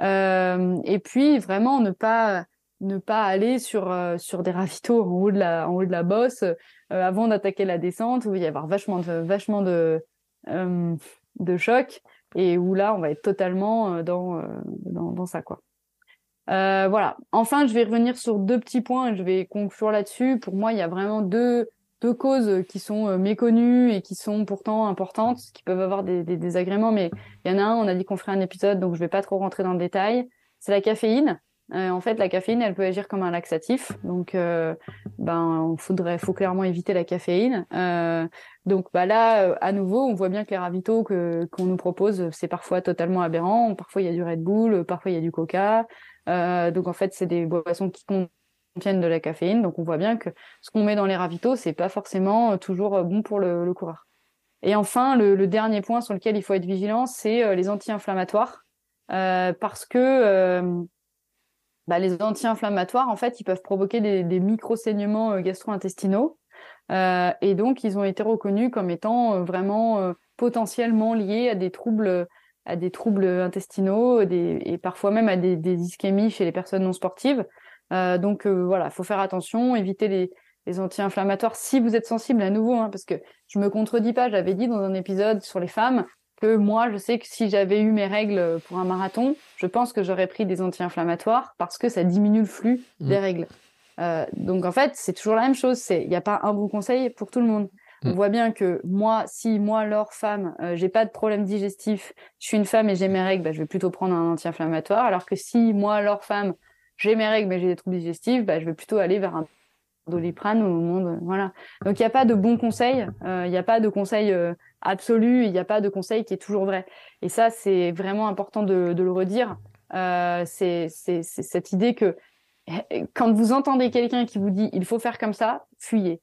et puis vraiment ne pas ne pas aller sur sur des ravitaux en haut de la en haut de la bosse avant d'attaquer la descente où il va y avoir vachement de vachement de de choc et où là, on va être totalement euh, dans, euh, dans, dans, ça, quoi. Euh, voilà. Enfin, je vais revenir sur deux petits points et je vais conclure là-dessus. Pour moi, il y a vraiment deux, deux causes qui sont méconnues et qui sont pourtant importantes, qui peuvent avoir des, des désagréments, mais il y en a un, on a dit qu'on ferait un épisode, donc je vais pas trop rentrer dans le détail. C'est la caféine. Euh, en fait, la caféine, elle peut agir comme un laxatif. Donc, euh, ben, faudrait, faut clairement éviter la caféine. Euh, donc, bah là, euh, à nouveau, on voit bien que les ravitaux que qu'on nous propose, c'est parfois totalement aberrant. Parfois, il y a du Red Bull, parfois il y a du Coca. donc, en fait, c'est des boissons qui contiennent de la caféine. Donc, on voit bien que ce qu'on met dans les ravitaux, c'est pas forcément toujours bon pour le, le coureur. Et enfin, le, le, dernier point sur lequel il faut être vigilant, c'est les anti-inflammatoires, parce que bah, les anti-inflammatoires, en fait, ils peuvent provoquer des, micro-saignements euh, gastro-intestinaux. Euh, et donc, ils ont été reconnus comme étant euh, vraiment potentiellement liés à des troubles, à des troubles intestinaux des, et parfois même à des, ischémies chez les personnes non sportives. donc voilà, il faut faire attention, éviter les, les anti-inflammatoires si vous êtes sensible à nouveau, hein, parce que je me contredis pas, j'avais dit dans un épisode sur les femmes, que moi, je sais que si j'avais eu mes règles pour un marathon, je pense que j'aurais pris des anti-inflammatoires parce que ça diminue le flux mmh. des règles. Euh, donc en fait, c'est toujours la même chose. C'est il n'y a pas un bon conseil pour tout le monde. On mmh. voit bien que moi, si moi, leur femme, euh, j'ai pas de problème digestif, je suis une femme et j'ai mes règles, bah, je vais plutôt prendre un anti-inflammatoire. Alors que si moi, leur femme, j'ai mes règles mais j'ai des troubles digestifs, bah, je vais plutôt aller vers un doliprane au monde. Voilà. Donc il n'y a pas de bon conseil. Euh, il n'y a pas de conseil euh, absolu, il n'y a pas de conseil qui est toujours vrai. Et ça, c'est vraiment important de, le redire. Euh, c'est cette idée que eh, quand vous entendez quelqu'un qui vous dit il faut faire comme ça, fuyez,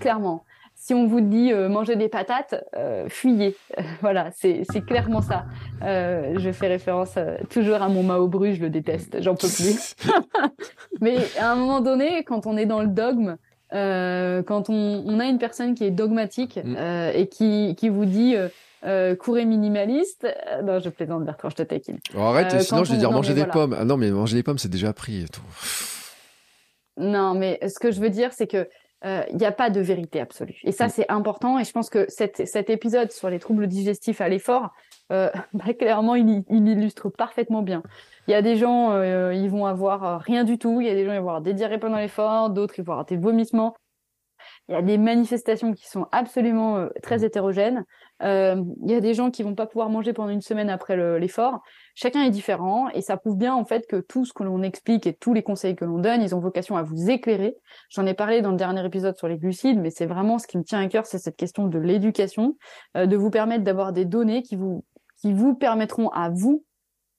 clairement. Si on vous dit euh, manger des patates, euh, fuyez. voilà, c'est clairement ça. je fais référence toujours à mon Mao Bru, je le déteste, j'en peux plus. [laughs] Mais à un moment donné, quand on est dans le dogme, euh, quand on, on, a une personne qui est dogmatique mm. euh, et qui, qui vous dit euh, euh courez minimaliste, euh, non je plaisante Bertrand, je te taquine. Oh, arrête, sinon je vais dire manger des pommes. Ah non mais manger des pommes c'est déjà pris et tout. Non mais ce que je veux dire c'est que il n'y a pas de vérité absolue. Et ça, mm. c'est important. Et je pense que cet, cet épisode sur les troubles digestifs à l'effort, euh, [laughs] bah, clairement, il, il, illustre parfaitement bien. Il y a des gens, euh, ils vont avoir euh, rien du tout. Il y a des gens, ils vont avoir des diarrhées pendant l'effort. D'autres, ils vont avoir des vomissements. Il y a des manifestations qui sont absolument euh, très hétérogènes. Euh, il y a des gens qui vont pas pouvoir manger pendant une semaine après l'effort. Chacun est différent et ça prouve bien en fait que tout ce que l'on explique et tous les conseils que l'on donne, ils ont vocation à vous éclairer. J'en ai parlé dans le dernier épisode sur les glucides, mais c'est vraiment ce qui me tient à cœur, c'est cette question de l'éducation, euh, de vous permettre d'avoir des données qui vous qui vous permettront à vous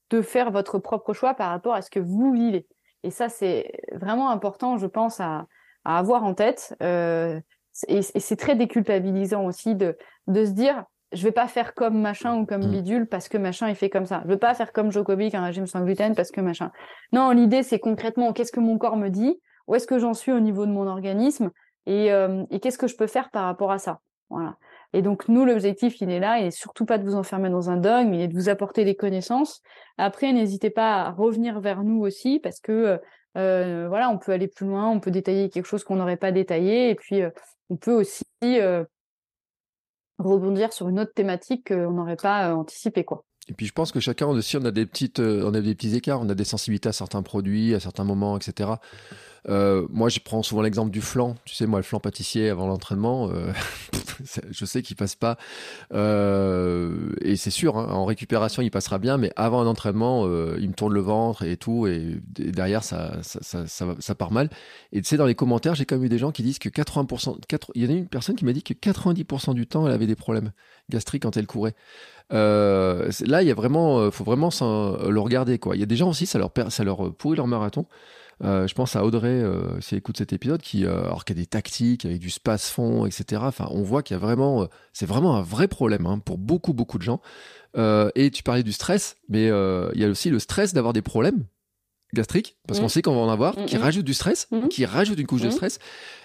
de faire votre propre choix par rapport à ce que vous vivez. Et ça, c'est vraiment important, je pense, à, à avoir en tête. Euh, et, c'est très déculpabilisant aussi de, de se dire, je vais pas faire comme machin ou comme mm. bidule parce que machin il fait comme ça. Je vais pas faire comme Jokovic un régime sans gluten parce que machin. Non, l'idée c'est concrètement qu'est-ce que mon corps me dit, où est-ce que j'en suis au niveau de mon organisme? Et, euh, et qu'est-ce que je peux faire par rapport à ça? Voilà. Et donc nous, l'objectif, il est là, et surtout pas de vous enfermer dans un dogme, mais de vous apporter des connaissances. Après, n'hésitez pas à revenir vers nous aussi, parce que euh, voilà, on peut aller plus loin, on peut détailler quelque chose qu'on n'aurait pas détaillé, et puis euh, on peut aussi euh, rebondir sur une autre thématique qu'on n'aurait pas anticipé, quoi. Et puis je pense que chacun aussi on a des petites, on a des petits écarts, on a des sensibilités à certains produits, à certains moments, etc. Euh, moi, je prends souvent l'exemple du flan. Tu sais, moi, le flan pâtissier avant l'entraînement, euh, [laughs] je sais qu'il passe pas. Euh, et c'est sûr, hein, en récupération, il passera bien, mais avant un entraînement, il me tourne le ventre et tout, et, derrière, ça ça, ça, part mal. Et tu sais, dans les commentaires, j'ai quand même eu des gens qui disent que 80%, 4, il y en a une personne qui m'a dit que 90% du temps, elle avait des problèmes gastriques quand elle courait. Là, il y a vraiment, faut vraiment le regarder quoi. Il y a des gens aussi, ça leur ça leur pourrit leur marathon Euh, je pense à Audrey, euh, si elle écoute cet épisode, qui, euh, alors qu'il y a des tactiques avec du space-fond, etc. Enfin, on voit qu'il y a vraiment, c'est vraiment un vrai problème hein, pour beaucoup, beaucoup de gens. et tu parlais du stress, mais il y a aussi le stress d'avoir des problèmes gastriques, parce qu'on mm. sait qu'on va en avoir, qui mm, mm. rajoute du stress, qui rajoute une couche de stress.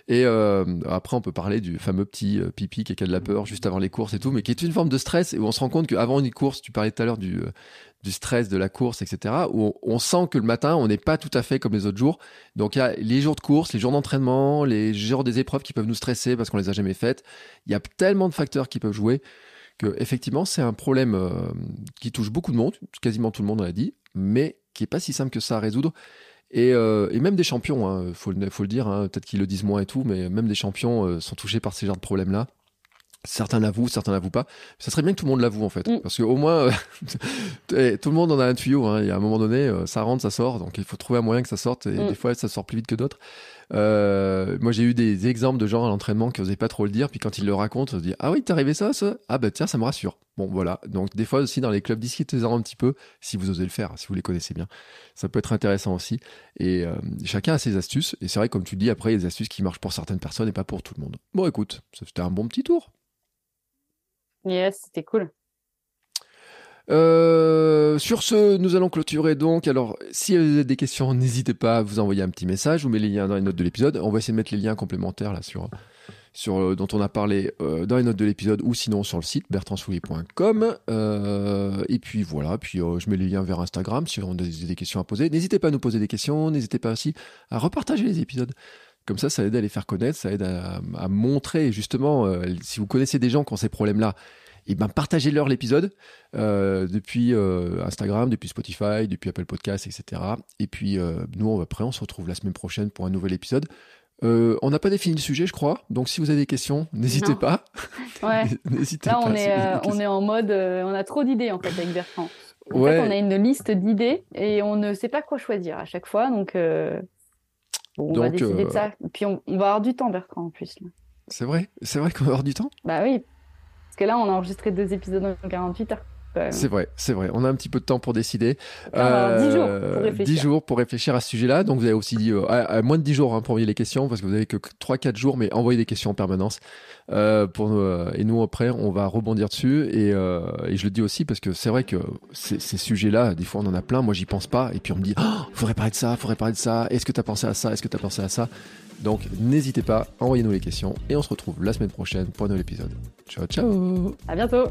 Et après, on peut parler du fameux petit pipi qui a de la peur juste avant les courses et tout, mais qui est une forme de stress, et où on se rend compte qu'avant une course, tu parlais tout à l'heure du du stress de la course, etc., où on, sent que le matin, on n'est pas tout à fait comme les autres jours. Donc il y a les jours de course, les jours d'entraînement, les jours des épreuves qui peuvent nous stresser parce qu'on les a jamais faites. Il y a tellement de facteurs qui peuvent jouer que effectivement c'est un problème euh, qui touche beaucoup de monde, quasiment tout le monde l'a dit, mais qui est pas si simple que ça à résoudre. Et, euh, même des champions, il hein, faut, faut, le dire, hein, peut-être qu'ils le disent moins et tout, mais même des champions euh, sont touchés par ces genres de problèmes-là. Certains l'avouent, certains l'avouent pas. Ça serait bien que tout le monde l'avoue en fait, mm. parce qu'au moins euh, [laughs] tout le monde en a un tuyau. Hein. Il y a un moment donné, ça rentre, ça sort, donc il faut trouver un moyen que ça sorte. Et mm. des fois, ça sort plus vite que d'autres. Euh, moi, j'ai eu des exemples de gens à l'entraînement qui n'osaient pas trop le dire, puis quand ils le racontent, on se dit ah oui, t'es arrivé ça, ça? Ah bah tiens, ça me rassure. Bon voilà. Donc des fois aussi dans les clubs discutez-en un petit peu si vous osez le faire, si vous les connaissez bien. Ça peut être intéressant aussi. Et chacun a ses astuces. Et c'est vrai, comme tu dis, après il y a des astuces qui marchent pour certaines personnes et pas pour tout le monde. Bon, écoute, c'était un bon petit tour. Yes, c'était cool. Euh, sur ce, nous allons clôturer donc. Alors, si vous avez des questions, n'hésitez pas à vous envoyer un petit message. Je vous mets les liens dans les notes de l'épisode. On va essayer de mettre les liens complémentaires là sur, euh, dont on a parlé euh, dans les notes de l'épisode ou sinon sur le site bertrandsoulier.com. et puis voilà. Puis je mets les liens vers Instagram si vous avez des questions à poser. N'hésitez pas à nous poser des questions. N'hésitez pas aussi à repartager les épisodes. Comme ça, ça aide à les faire connaître, ça aide à, montrer justement, euh, si vous connaissez des gens qui ont ces problèmes-là, et eh ben partagez-leur l'épisode euh, depuis euh, Instagram, depuis Spotify, depuis Apple Podcasts, etc. Et puis nous, après, on se retrouve la semaine prochaine pour un nouvel épisode. On n'a pas défini le sujet, je crois. Donc, si vous avez des questions, n'hésitez pas. [laughs] Ouais. [laughs] n'hésitez Là, on est, on est en mode, on a trop d'idées en fait avec Bertrand. En fait, on a une liste d'idées et on ne sait pas quoi choisir à chaque fois. Donc, on va décider de ça. Puis on, va avoir du temps, Bertrand, en plus. C'est vrai C'est vrai qu'on va avoir du temps? Bah oui. Parce que là, on a enregistré deux épisodes en 48 heures. C'est vrai, c'est vrai. On a un petit peu de temps pour décider. Euh, 10 jours pour réfléchir. 10 jours pour réfléchir à ce sujet-là. Donc vous avez aussi dit euh, moins de 10 jours hein, pour envoyer les questions parce que vous avez que 3-4 jours, mais envoyez des questions en permanence. Euh, pour euh, et nous après, on va rebondir dessus. Et, euh, et je le dis aussi parce que c'est vrai que ces, ces sujets-là, des fois on en a plein. Moi, j'y pense pas. Et puis on me dit, oh, faudrait parler de ça, faudrait parler de ça. Est-ce que tu as pensé à ça? Est-ce que tu as pensé à ça? Donc n'hésitez pas, envoyez-nous les questions et on se retrouve la semaine prochaine pour un nouvel épisode. Ciao ciao À bientôt